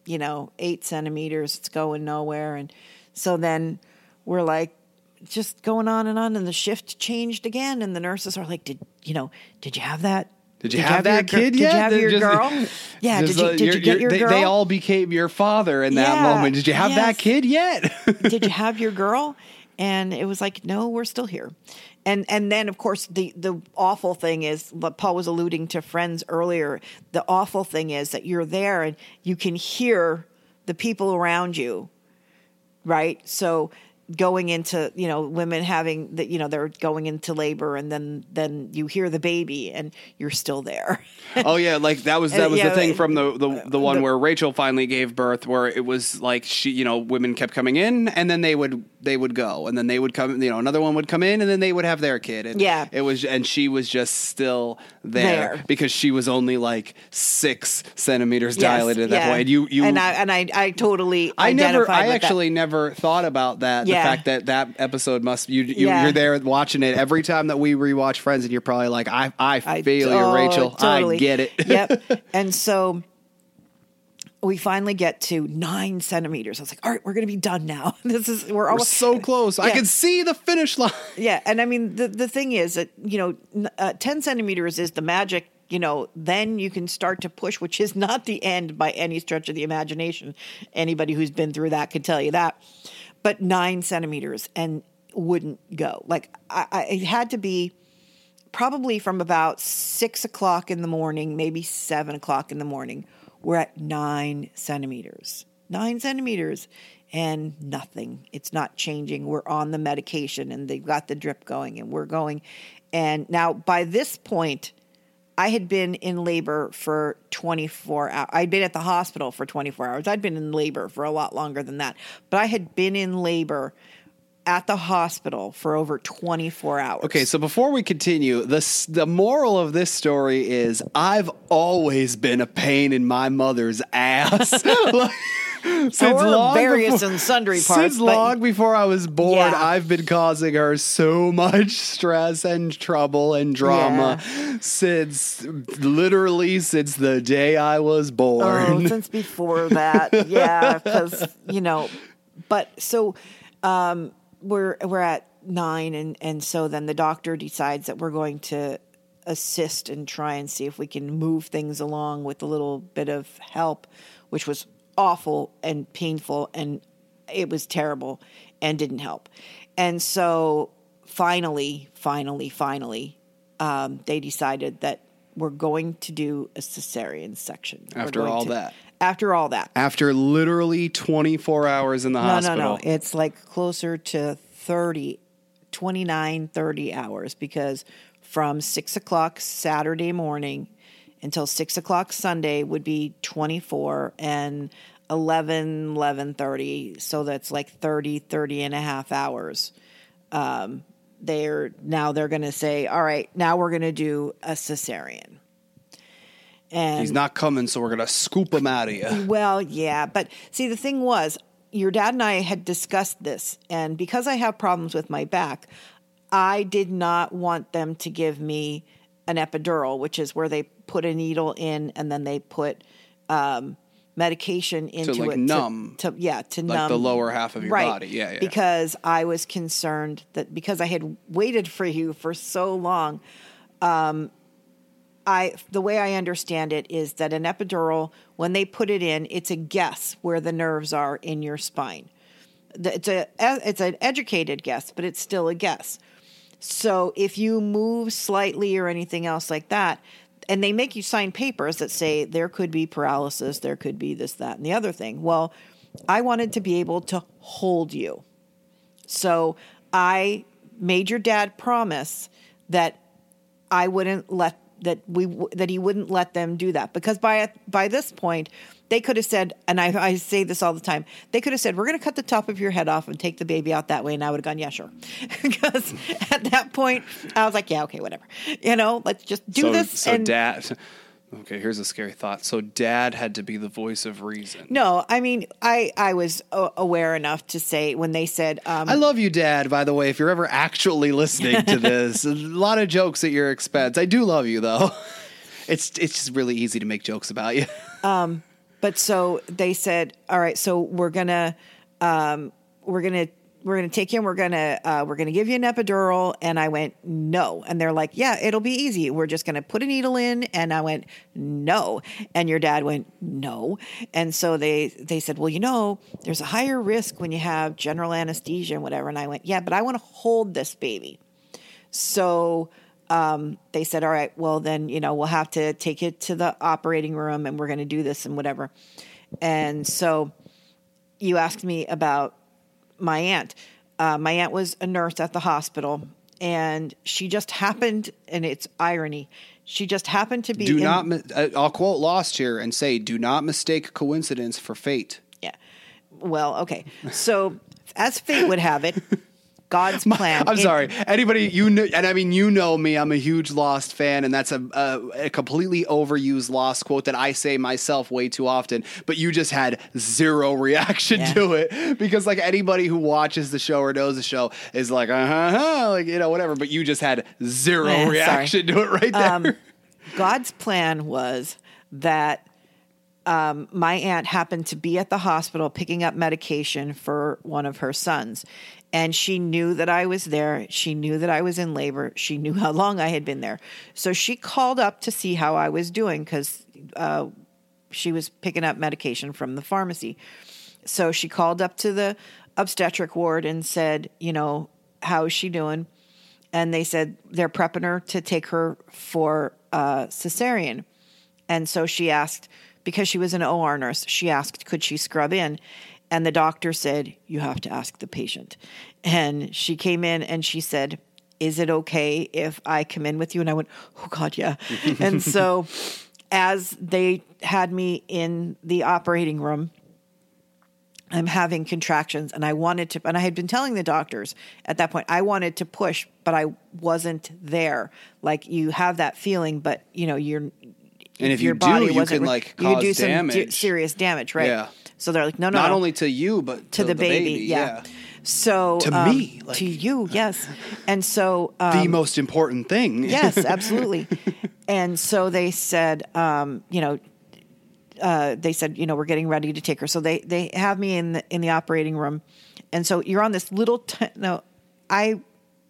you know eight centimeters. It's going nowhere. And so then we're like just going on and on. And the shift changed again. And the nurses are like did you know did you have that Did you have, your that gir- kid did yet? Did you have They're your just- girl yeah did you did you're- you get your they, girl They all became your father in that Yeah, moment. Did you have yes. that kid yet? did you have your girl and it was like no we're still here and and then of course the the awful thing is what paul was alluding to friends earlier the awful thing is that you're there and you can hear the people around you right so going into you know women having that you know they're going into labor and then then you hear the baby and you're still there. Oh yeah, like that was that Uh, was yeah, the thing uh, from the the, the one the- where Rachel finally gave birth, where it was like she, you know, women kept coming in and then they would they would go, and then they would come, you know, another one would come in and then they would have their kid, and Yeah. it was, and she was just still there, There. because she was only like six centimeters Yes, dilated at that point, and you you and I and I I totally I never, I with that. actually never thought about that. Yeah. The fact that that episode must you, you Yeah. you're there watching it every time that we rewatch Friends, and you're probably like, I I I- feel you, oh, Rachel. totally. I get it. yep. And so we finally get to nine centimeters. I was like, all right, we're going to be done now. This is, we're We're almost so close. I Yeah. can see the finish line. Yeah. And I mean, the, the thing is that, you know, uh, 10 centimeters is the magic. You know, then you can start to push, which is not the end by any stretch of the imagination. Anybody who's been through that could tell you that. But nine centimeters and wouldn't go. Like, I, I, it had to be probably from about six o'clock in the morning, maybe seven o'clock in the morning, we're at nine centimeters. Nine centimeters and nothing. It's not changing. We're on the medication and they've got the drip going and we're going. And now by this point, I had been in labor for 24 hours. I'd been at the hospital for 24 hours. I'd been in labor for a lot longer than that. But I had been in labor at the hospital for over 24 hours. Okay, so before we continue, the the moral of this story is I've always been a pain in my mother's ass. Like, since Or various before- and sundry parts, but- long before I was born, Yeah. I've been causing her so much stress and trouble and drama since literally since the day I was born. Oh, since before that, yeah, because you know, but so um, we're we're at nine, and and so then the doctor decides that we're going to assist and try and see if we can move things along with a little bit of help, which was awful and painful, and it was terrible and didn't help, and so finally, finally, finally, um, they decided that we're going to do a cesarean section After all to- that. After all that, After literally 24 hours in the no, hospital. no, no. It's like closer to 30, 29, 30 hours because from six o'clock Saturday morning until six o'clock Sunday would be 24 and 11, 11.30. So that's like 30, 30 and a half hours. Um, they're now they're going to say, all right, now we're going to do a cesarean. And He's not coming, so we're gonna scoop him out of you. well, yeah, but see, the thing was, your dad and I had discussed this, and because I have problems with my back, I did not want them to give me an epidural, which is where they put a needle in and then they put um, medication into like, it numb, to, yeah, to like numb the lower half of your right, body. Yeah, yeah. Because I was concerned that because I had waited for you for so long, I the way I understand it is that an epidural, when they put it in, it's a guess where the nerves are in your spine. It's a it's an educated guess, but it's still a guess. So if you move slightly or anything else like that, and they make you sign papers that say there could be paralysis, there could be this, that, and the other thing. Well, I wanted to be able to hold you. So I made your dad promise that I wouldn't let that we that he wouldn't let them do that. Because by by this point they could have said and I, I say this all the time they could have said we're going to cut the top of your head off and take the baby out that way and I would have gone yeah sure. Because at that point I was like yeah okay whatever. You know let's just do so, this so and dad, Okay, here's a scary thought. So dad had to be the voice of reason. No, I mean, I I was uh, aware enough to say when they said, um, I love you, Dad. By the way, if you're ever actually listening to this, a lot of jokes at your expense. I do love you, though. It's it's just really easy to make jokes about you. Um, but so they said, all right, so we're gonna um, we're gonna we're gonna take you we're gonna uh, we're gonna give you an epidural. And I went no, and they're like, yeah, it'll be easy. We're just gonna put a needle in. And I went no, and your dad went no, and so they they said, well, you know, there's a higher risk when you have general anesthesia and whatever. And I went, yeah, but I want to hold this baby. So um, they said, all right, well, then, you know, we'll have to take it to the operating room and we're going to do this and whatever. And so you asked me about my aunt. Uh, my aunt was a nurse at the hospital and she just happened, and it's irony, she just happened to be. Do in- not. uh, I'll quote Lost here and say, "Do not mistake coincidence for fate." Yeah. Well, okay. So, as fate would have it, God's plan. I'm in- sorry. Anybody you know, and I mean you know me. I'm a huge Lost fan, and that's a, a a completely overused Lost quote that I say myself way too often. But you just had zero reaction Yeah. to it because like anybody who watches the show or knows the show is like uh huh, like you know whatever. But you just had zero sorry. reaction to it right there. Um, God's plan was that um, my aunt happened to be at the hospital picking up medication for one of her sons. And she knew that I was there. She knew that I was in labor. She knew how long I had been there. So she called up to see how I was doing because uh, she was picking up medication from the pharmacy. So she called up to the obstetric ward and said, you know, how is she doing? And they said they're prepping her to take her for uh, cesarean. And so she asked, because she was an OR nurse, she asked, could she scrub in? And the doctor said, you have to ask the patient. And she came in and she said, is it okay if I come in with you? And I went, oh God, yeah. and so as they had me in the operating room, I'm having contractions and I wanted to, and I had been telling the doctors at that point, I wanted to push, but I wasn't there. Like you have that feeling, but you know, you're, And if your you do, body you wasn't can, like, you do some damage. serious damage, right? Yeah. So they're like, no, no, Not no only to you, but to the, baby, yeah. So To um, me, like- to you, yes. And so um, the most important thing. yes, absolutely. and so they said, um, you know, uh, they said, you know, we're getting ready to take her. So they they have me in the in the operating room, and so you're on this little. T- no, I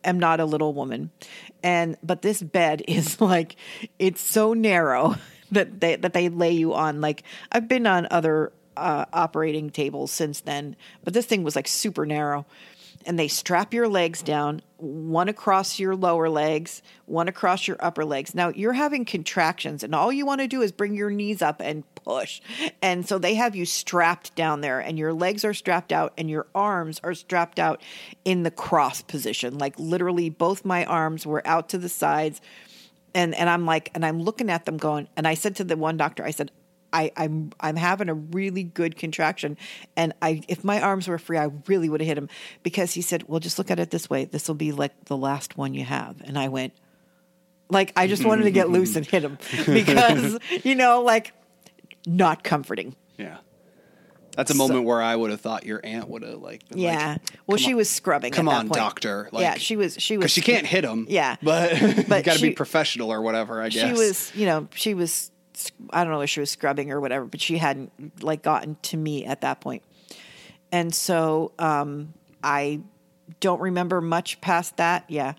am not a little woman, and but this bed is like it's so narrow that they that they lay you on. Like I've been on other uh, operating tables since then, but this thing was like super narrow and they strap your legs down, one across your lower legs, one across your upper legs. Now you're having contractions, and all you want to do is bring your knees up and push. And so they have you strapped down there, and your legs are strapped out, and your arms are strapped out in the cross position. Like literally, both my arms were out to the sides. And, and I'm like, and I'm looking at them going, and I said to the one doctor, I said, I, I'm I'm having a really good contraction, and I if my arms were free, I really would have hit him because he said, "Well, just look at it this way. This will be like the last one you have." And I went, like I just wanted to get loose and hit him because you know, like not comforting. Yeah. That's a moment where I would have thought your aunt would have like. been Yeah. like, well, she on- was scrubbing. Come at that on, point. doctor. yeah, Like- she was. She was because she can't hit him. Yeah. but, you But got to be professional or whatever. I guess she was you know she was i don't know if she was scrubbing or whatever but she hadn't like gotten to me at that point. And so um i don't remember much past that yeah.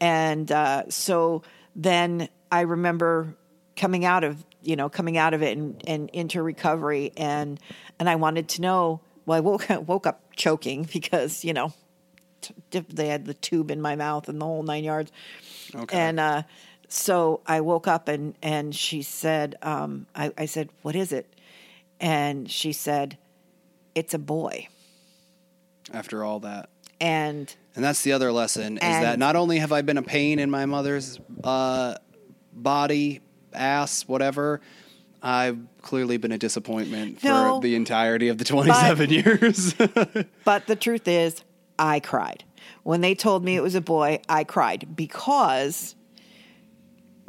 And uh so then i remember coming out of you know coming out of it and, and into recovery and and i wanted to know well i woke, woke up choking because you know t- they had the tube in my mouth and the whole nine yards. Okay. and uh so I woke up and and she said, um, I, I said, "What is it?" And she said, "It's a boy." after all that. And And that's the other lesson is that not only have I been a pain in my mother's uh, body, ass, whatever, I've clearly been a disappointment No, for the entirety of the 27 years. but the truth is, I cried when they told me it was a boy. I cried because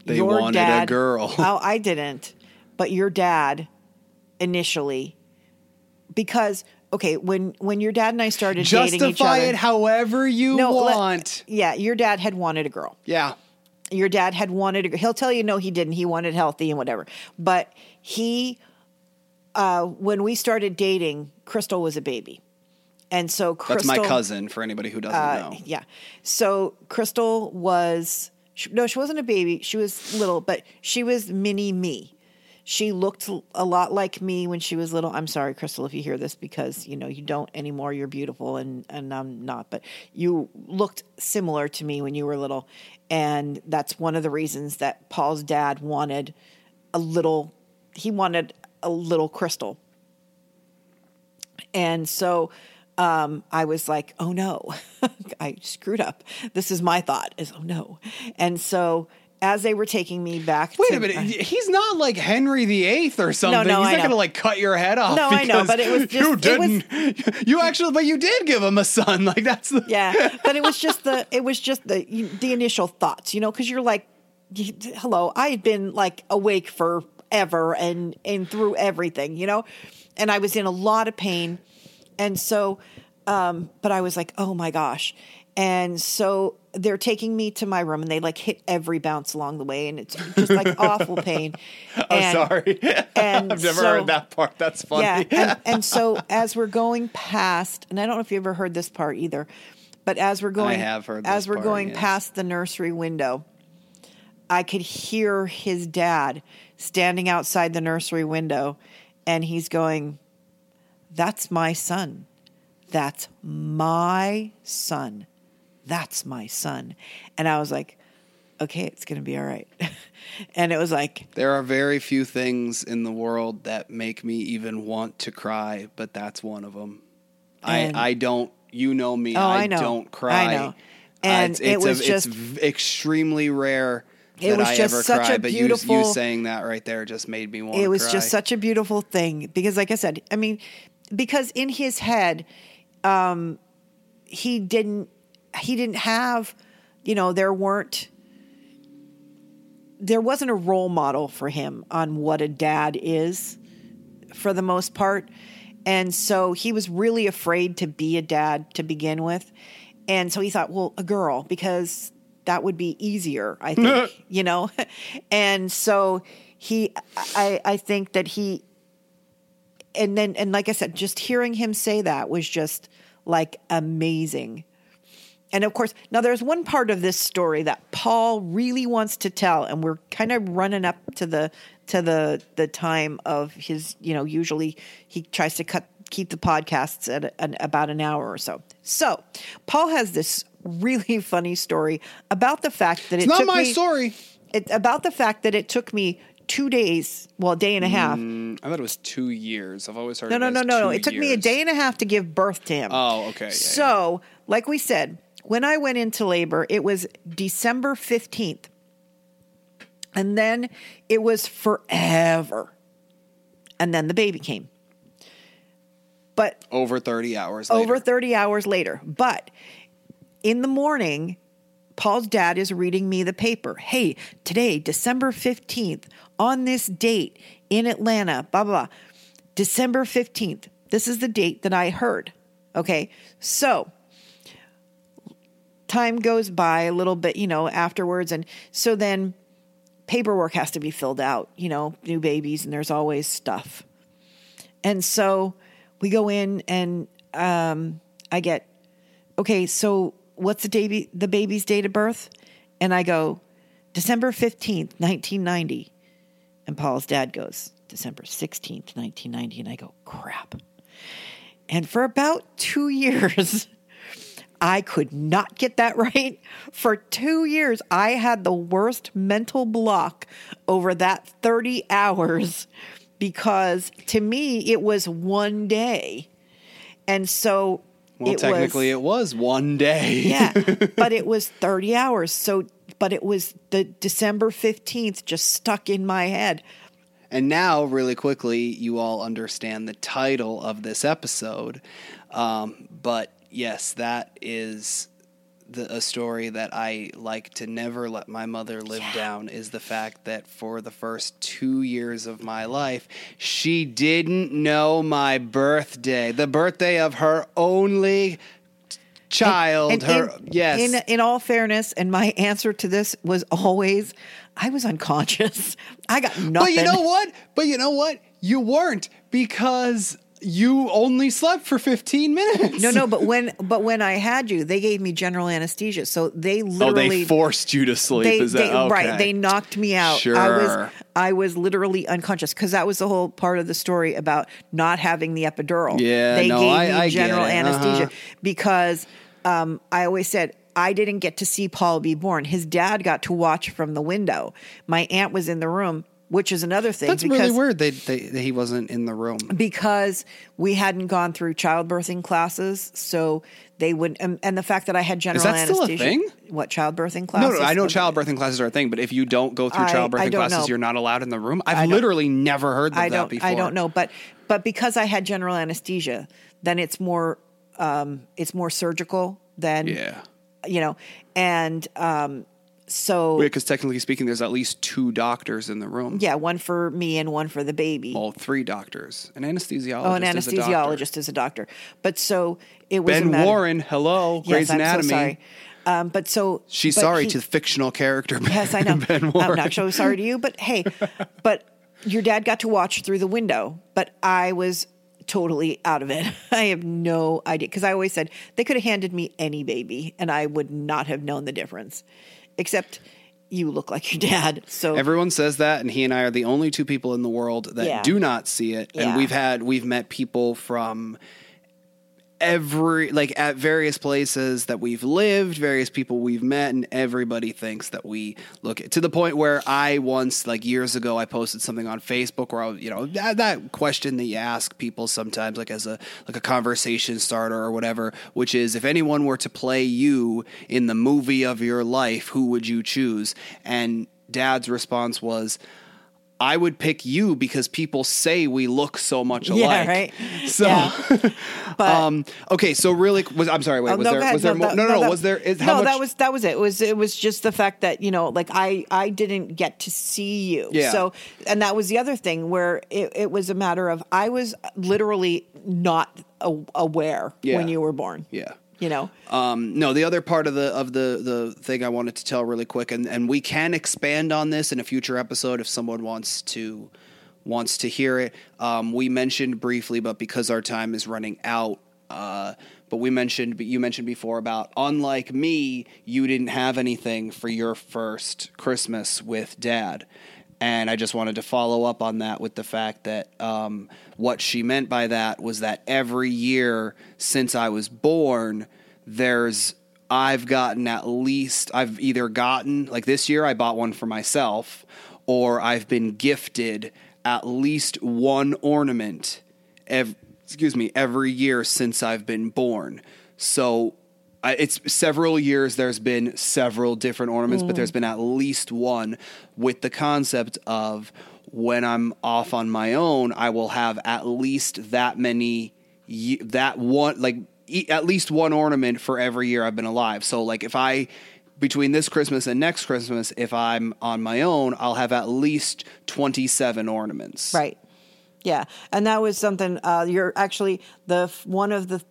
They your wanted a dad, girl. oh, I didn't, but your dad initially, because okay, when when your dad and I started dating each Justify other, it however you let- want. yeah, your dad had wanted a girl. yeah. Your dad had wanted. A, girl. he'll tell you no, he didn't. He wanted healthy and whatever. But he, uh, when we started dating, Crystal was a baby, and so Crystal That's my cousin for anybody who doesn't Uh, know. yeah. So Crystal was she, no, she wasn't a baby. She was little, but she was mini me. She looked a lot like me when she was little. I'm sorry, Crystal, if you hear this because you know you don't anymore. You're beautiful, and and I'm not. But you looked similar to me when you were little, and that's one of the reasons that Paul's dad wanted a little. He wanted a little Crystal, and so um, I was like, oh no, I screwed up. This is my thought is, oh no. And so as they were taking me back Wait to, a minute. He's not like Henry VIII or something. no, no, He's not going to like cut your head off. No, I know, but it was just- you didn't. You actually, but you did give him a son. Like that's the yeah, but it was just the, it was just the, the initial thoughts, you know, cause you're like, hello, I had been like awake forever and, and through everything, you know, and I was in a lot of pain. And so, um, but I was like, oh my gosh. And so they're taking me to my room and they like hit every bounce along the way and it's just like awful pain. I'm And- sorry. and I've never so- heard that part. That's funny. Yeah, and, and so as we're going past, and I don't know if you ever heard this part either, but as we're going, have heard as we're part, going yes. past the nursery window, I could hear his dad standing outside the nursery window, and he's going, "That's my son. That's my son. That's my son." And I was like, "Okay, it's gonna be all right." and it was like, There are very few things in the world that make me even want to cry, but that's one of them. I I don't. You know me. Oh, I, I know. don't cry. I know. Uh, And it's, it it's was a, just- it's extremely rare It that was I just ever such cry. a but you, you saying that right there just made me want. To cry. It was cry. just such a beautiful thing because like i said i mean because in his head um he didn't he didn't have you know there weren't there wasn't a role model for him on what a dad is for the most part. And so he was really afraid to be a dad to begin with. And so he thought well a girl because that would be easier i think you know? And so he i i think that he and then and like i said just hearing him say that was just like amazing and of course now there's one part of this story that paul really wants to tell and we're kind of running up to the to the the time of his you know usually he tries to cut keep the podcasts at an, about an hour or so so paul has this really funny story about the fact that It's it not my me, story. it, about the fact that it took me two days well a day and a half Mm, I thought it was two years. I've always heard. no, no, no, no, no. It took me a day and a half to give birth to him. Oh, okay. Yeah, so, like we said, when I went into labor, it was December 15th. And then it was forever. And then the baby came. But over thirty hours. Later. over 30 hours later. But in the morning, Paul's dad is reading me the paper. Hey, today, December 15th, on this date in Atlanta, blah, blah, blah. December 15th. This is the date that I heard. Okay. So time goes by a little bit, you know, afterwards. And so then paperwork has to be filled out, you know, new babies, and there's always stuff. And so we go in and um, I get, okay, so what's the baby the baby's date of birth? And I go, December 15th, 1990. And Paul's dad goes, December 16th, 1990. And I go, crap. And for about two years, I could not get that right. For two years, I had the worst mental block over that 30 hours because to me, it was one day. And so Well, it technically, was, it was one day. yeah, but it was 30 hours. So, but it was the December 15th just stuck in my head. And now, really quickly, you all understand the title of this episode. Um, but yes, that is the, a story that I like to never let my mother live down is the fact that for the first two years of my life, she didn't know my birthday, the birthday of her only child. And her in, yes, In in all fairness, and my answer to this was always, I was unconscious. I got nothing. But you know what? But you know what? You weren't because you only slept for 15 minutes. No, no, but when but when I had you, they gave me general anesthesia, so they Oh, literally they forced you to sleep. they, Is that they- okay. right? They knocked me out. I Sure. was I was literally unconscious because that was the whole part of the story about not having the epidural. Yeah, they no, gave I- me I general anesthesia Uh-huh. because um, I always said. I didn't get to see Paul be born. His dad got to watch from the window. My aunt was in the room, which is another thing. That's really weird. They, they, that he wasn't in the room. because we hadn't gone through childbirthing classes, so they would. And, and the fact that I had general that still a anesthesia. thing? What childbirthing No, classes? no, I know childbirthing classes are a thing, but if you don't go through I- I childbirthing don't classes, know. you're not allowed in the room. I've literally never heard of I that before. I don't know, but but because I had general anesthesia, then it's more um, it's more surgical than Yeah. you know, and um, so Because technically speaking, there's at least two doctors in the room. yeah, one for me and one for the baby. Well, three doctors. An anesthesiologist. oh, an is a doctor. anesthesiologist is a doctor, but so it was a Ben matter- Warren, hello, Grey's I'm Anatomy. so sorry. Um, but so She's but sorry he- to the fictional character. Yes, I know. Ben Warren. I'm not so sorry to you, but hey, but your dad got to watch through the window, but I was totally out of it. I have no idea because I always said they could have handed me any baby and I would not have known the difference, except you look like your dad. So Everyone says that, and he and I are the only two people in the world that Yeah. do not see it. And Yeah. we've had we've met people from every like at various places that we've lived, various people we've met, and everybody thinks that we look at, to the point where I once like years ago I posted something on Facebook where I you know that, that question that you ask people sometimes like as a like a conversation starter or whatever, which is if anyone were to play you in the movie of your life, who would you choose? And Dad's response was. I would pick you because people say we look so much alike. Yeah, right. So, Yeah. But um, okay, so really, was I'm sorry. Wait, Oh, was no, there ahead. was there more? that- No, no, no. that- Was there? Is, no, much, that was that was it. it. Was it was just the fact that you know, like I I didn't get to see you. Yeah. So, and that was the other thing where it, it was a matter of I was literally not a, aware Yeah. when you were born. Yeah. You know. Um, no, the other part of the of the the thing I wanted to tell really quick, and and we can expand on this in a future episode if someone wants to wants to hear it. Um, we mentioned briefly, but because our time is running out. Uh, but we mentioned, but you mentioned before about unlike me, you didn't have anything for your first Christmas with dad. And I just wanted to follow up on that with the fact that um, what she meant by that was that every year since I was born, there's I've gotten at least I've either gotten like this year I bought one for myself, or I've been gifted at least one ornament. Ev- excuse me, every year since I've been born. So I, it's several years. There's been several different ornaments, but there's been at least one with the concept of when I'm off on my own, I will have at least that many, that one, like at least one ornament for every year I've been alive. So, like, if I, between this Christmas and next Christmas, if I'm on my own, I'll have at least 27 ornaments. Right. Yeah, and that was something. Uh, you're actually the one of the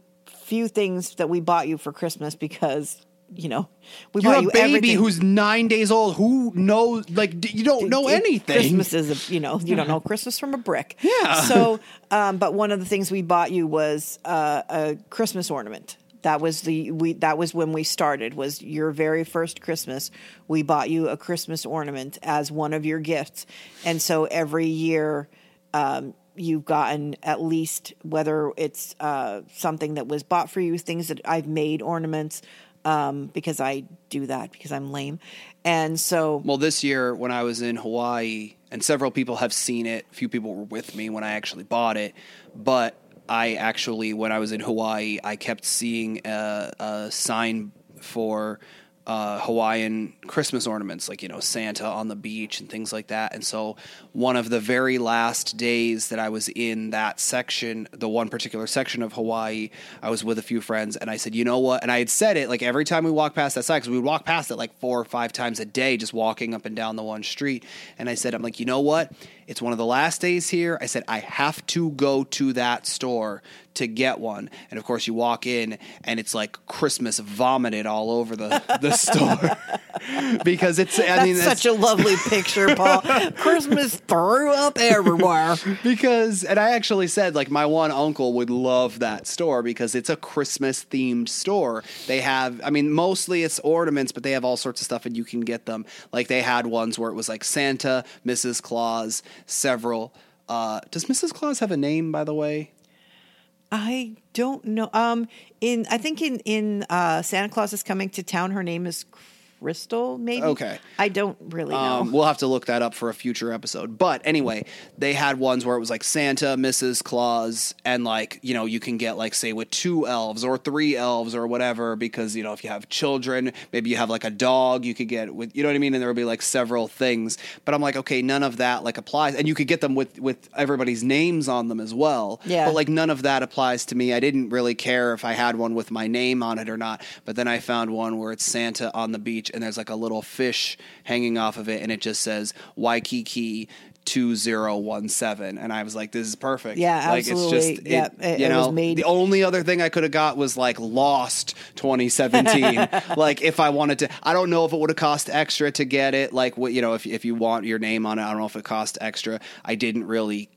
few things that we bought you for Christmas because you know we You're bought a you baby everything. who's nine days old. Who knows? Like, you don't know anything. Christmas is a you know you don't know Christmas from a brick. Yeah. So, um, but one of the things we bought you was uh, a Christmas ornament. That was the we. That was when we started. Was your very first Christmas? We bought you a Christmas ornament as one of your gifts, and so every year. Um, You've gotten at least whether it's uh, something that was bought for you, things that I've made ornaments um, because I do that because I'm lame, and so Well, this year when I was in Hawaii, and several people have seen it. A few people were with me when I actually bought it, but I actually, when I was in Hawaii, I kept seeing a, a sign for uh, Hawaiian Christmas ornaments, like you know Santa on the beach and things like that. And so, one of the very last days that I was in that section, the one particular section of Hawaii, I was with a few friends, and I said, you know what? And I had said it like every time we walked past that site, because we would walk past it like four or five times a day, just walking up and down the one street. And I said, I'm like, you know what? It's one of the last days here. I said, I have to go to that store to get one. And of course, you walk in and it's like Christmas vomited all over the, the store because it's, I That's mean, such a lovely picture, Paul. Christmas threw up everywhere. because and I actually said like my one uncle would love that store because it's a Christmas themed store. They have I mean mostly it's ornaments but they have all sorts of stuff and you can get them. Like they had ones where it was like Santa, Mrs. Claus, several uh, does Mrs. Claus have a name by the way? I don't know. Um, in I think in in uh, Santa Claus is coming to town. Her name is Crystal. Maybe. Okay. I don't really know. Um, we'll have to look that up for a future episode. But anyway, they had ones where it was like Santa, Mrs. Claus, and like, you know, you can get like, say, with two elves or three elves or whatever, because, you know, if you have children, maybe you have like a dog, you could get with, you know what I mean? And there will be like several things. But I'm like, okay, none of that like applies. And you could get them with, with everybody's names on them as well. Yeah. But like none of that applies to me. I didn't really care if I had one with my name on it or not. But then I found one where it's Santa on the beach and there's like a little fish hanging off of it and it just says Waikiki 2017 and I was like this is perfect. Yeah, like absolutely. it's just Yeah, it, it- you it know made- the only other thing I could have got was like Lost 2017 like if I wanted to I don't know if it would have cost extra to get it like what you know if if you want your name on it I don't know if it cost extra. I didn't really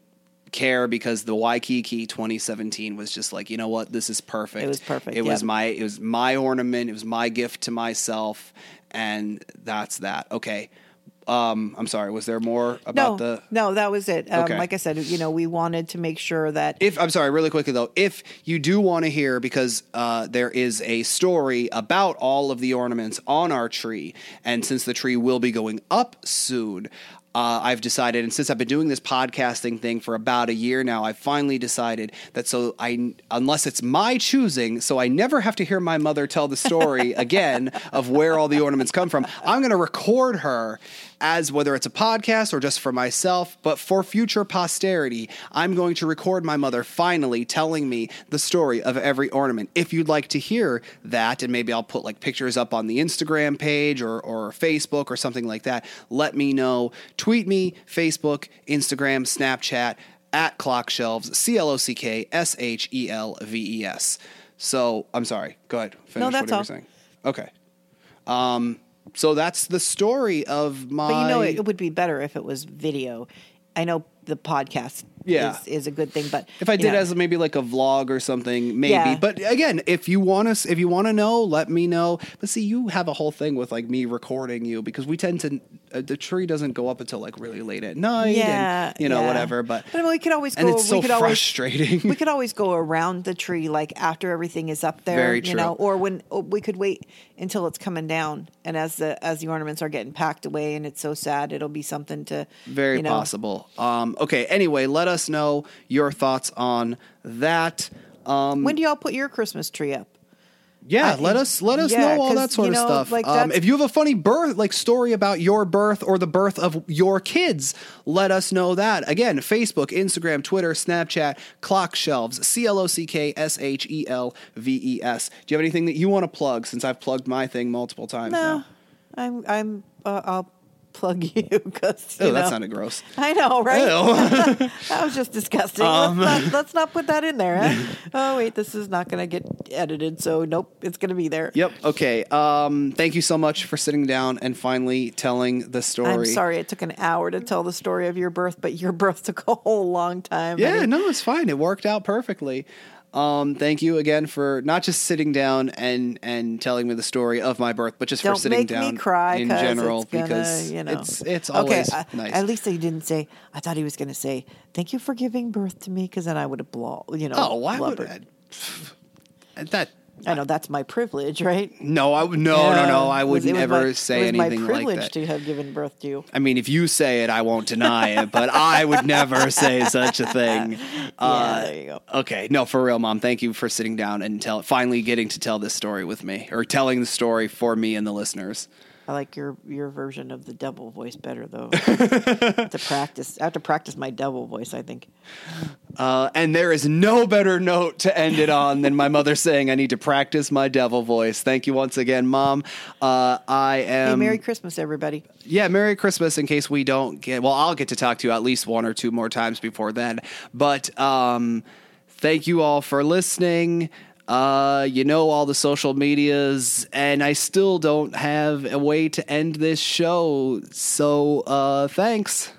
care because the Waikiki 2017 was just like, you know what, this is perfect. It was perfect, It was my it was my ornament, it was my gift to myself, and that's that. Okay. Um, I'm sorry, was there more no, about the no, that was it. Um, Okay. Like I said, you know, we wanted to make sure that if I'm sorry, really quickly though, if you do want to hear, because uh, there is a story about all of the ornaments on our tree, and since the tree will be going up soon, uh, I've decided, and since I've been doing this podcasting thing for about a year now, I've finally decided that so I, unless it's my choosing, so I never have to hear my mother tell the story again of where all the ornaments come from. I'm going to record her as whether it's a podcast or just for myself, but for future posterity, I'm going to record my mother finally telling me the story of every ornament. If you'd like to hear that, and maybe I'll put like pictures up on the Instagram page or, or Facebook or something like that, let me know. Tweet me, Facebook, Instagram, Snapchat at Clock Shelves, C L O C K S H E L V E S. So I'm sorry. Go ahead. Finish that's what you all. were saying. Okay. Um, so that's the story of my. But you know, it, it would be better if it was video. I know the podcast Yeah. is, is a good thing, but If I did know, as maybe like a vlog or something, maybe. Yeah. But again, if you want to, if you want to know, let me know. But see, you have a whole thing with like me recording you because we tend to the tree doesn't go up until like really late at night, yeah, and you know yeah. whatever. But but I mean, we could always and go. it's so we could always frustrating. we could always go around the tree like after everything is up there, Very you know, true. or when or we could wait until it's coming down, and as the as the ornaments are getting packed away, and it's so sad, it'll be something to Very you know, possible. Um, okay. Anyway, let us know your thoughts on that. Um, When do y'all put your Christmas tree up? Yeah, I- let us let us yeah, know all that sort you of stuff. like, um, if you have a funny birth like story about your birth or the birth of your kids, let us know that. Again, Facebook, Instagram, Twitter, Snapchat, Clock Shelves, C L O C K S H E L V E S. Do you have anything that you want to plug? Since I've plugged my thing multiple times No, now. I'm I'm uh, I'll plug you because Oh, that sounded gross. I know, right? That was just disgusting. Um, let's, not, let's not put that in there. Huh? oh wait, this is not going to get edited, so nope, it's going to be there. Yep. Okay. Um, thank you so much for sitting down and finally telling the story. I'm sorry it took an hour to tell the story of your birth, but your birth took a whole long time. Yeah, no, it's fine. It worked out perfectly. Um, thank you again for not just sitting down and and telling me the story of my birth, but just Don't for sitting make down me cry in general gonna, because you know. it's it's okay. always I- nice. At least he didn't say. I thought he was going to say, "Thank you for giving birth to me," because then I would have blow. You know, oh, why would blubbered. I, that? I know that's my privilege, right? No, I no no no. I would never my- say it was anything my privilege like that. to have given birth to you. I mean, if you say it, I won't deny it, but I would never say such a thing. Uh, there you go. Okay, no, for real, mom. Thank you for sitting down and tell, finally getting to tell this story with me, or telling the story for me and the listeners. I like your your version of the devil voice better though. to practice, I have to practice my devil voice. I think. Uh, and there is no better note to end it on than my mother saying, "I need to practice my devil voice." Thank you once again, mom. Uh, I am. Hey, Merry Christmas, everybody. yeah, Merry Christmas in case we don't get, well, I'll get to talk to you at least one or two more times before then. But um, thank you all for listening. Uh, you know all the social medias, and I still don't have a way to end this show. So, uh, thanks.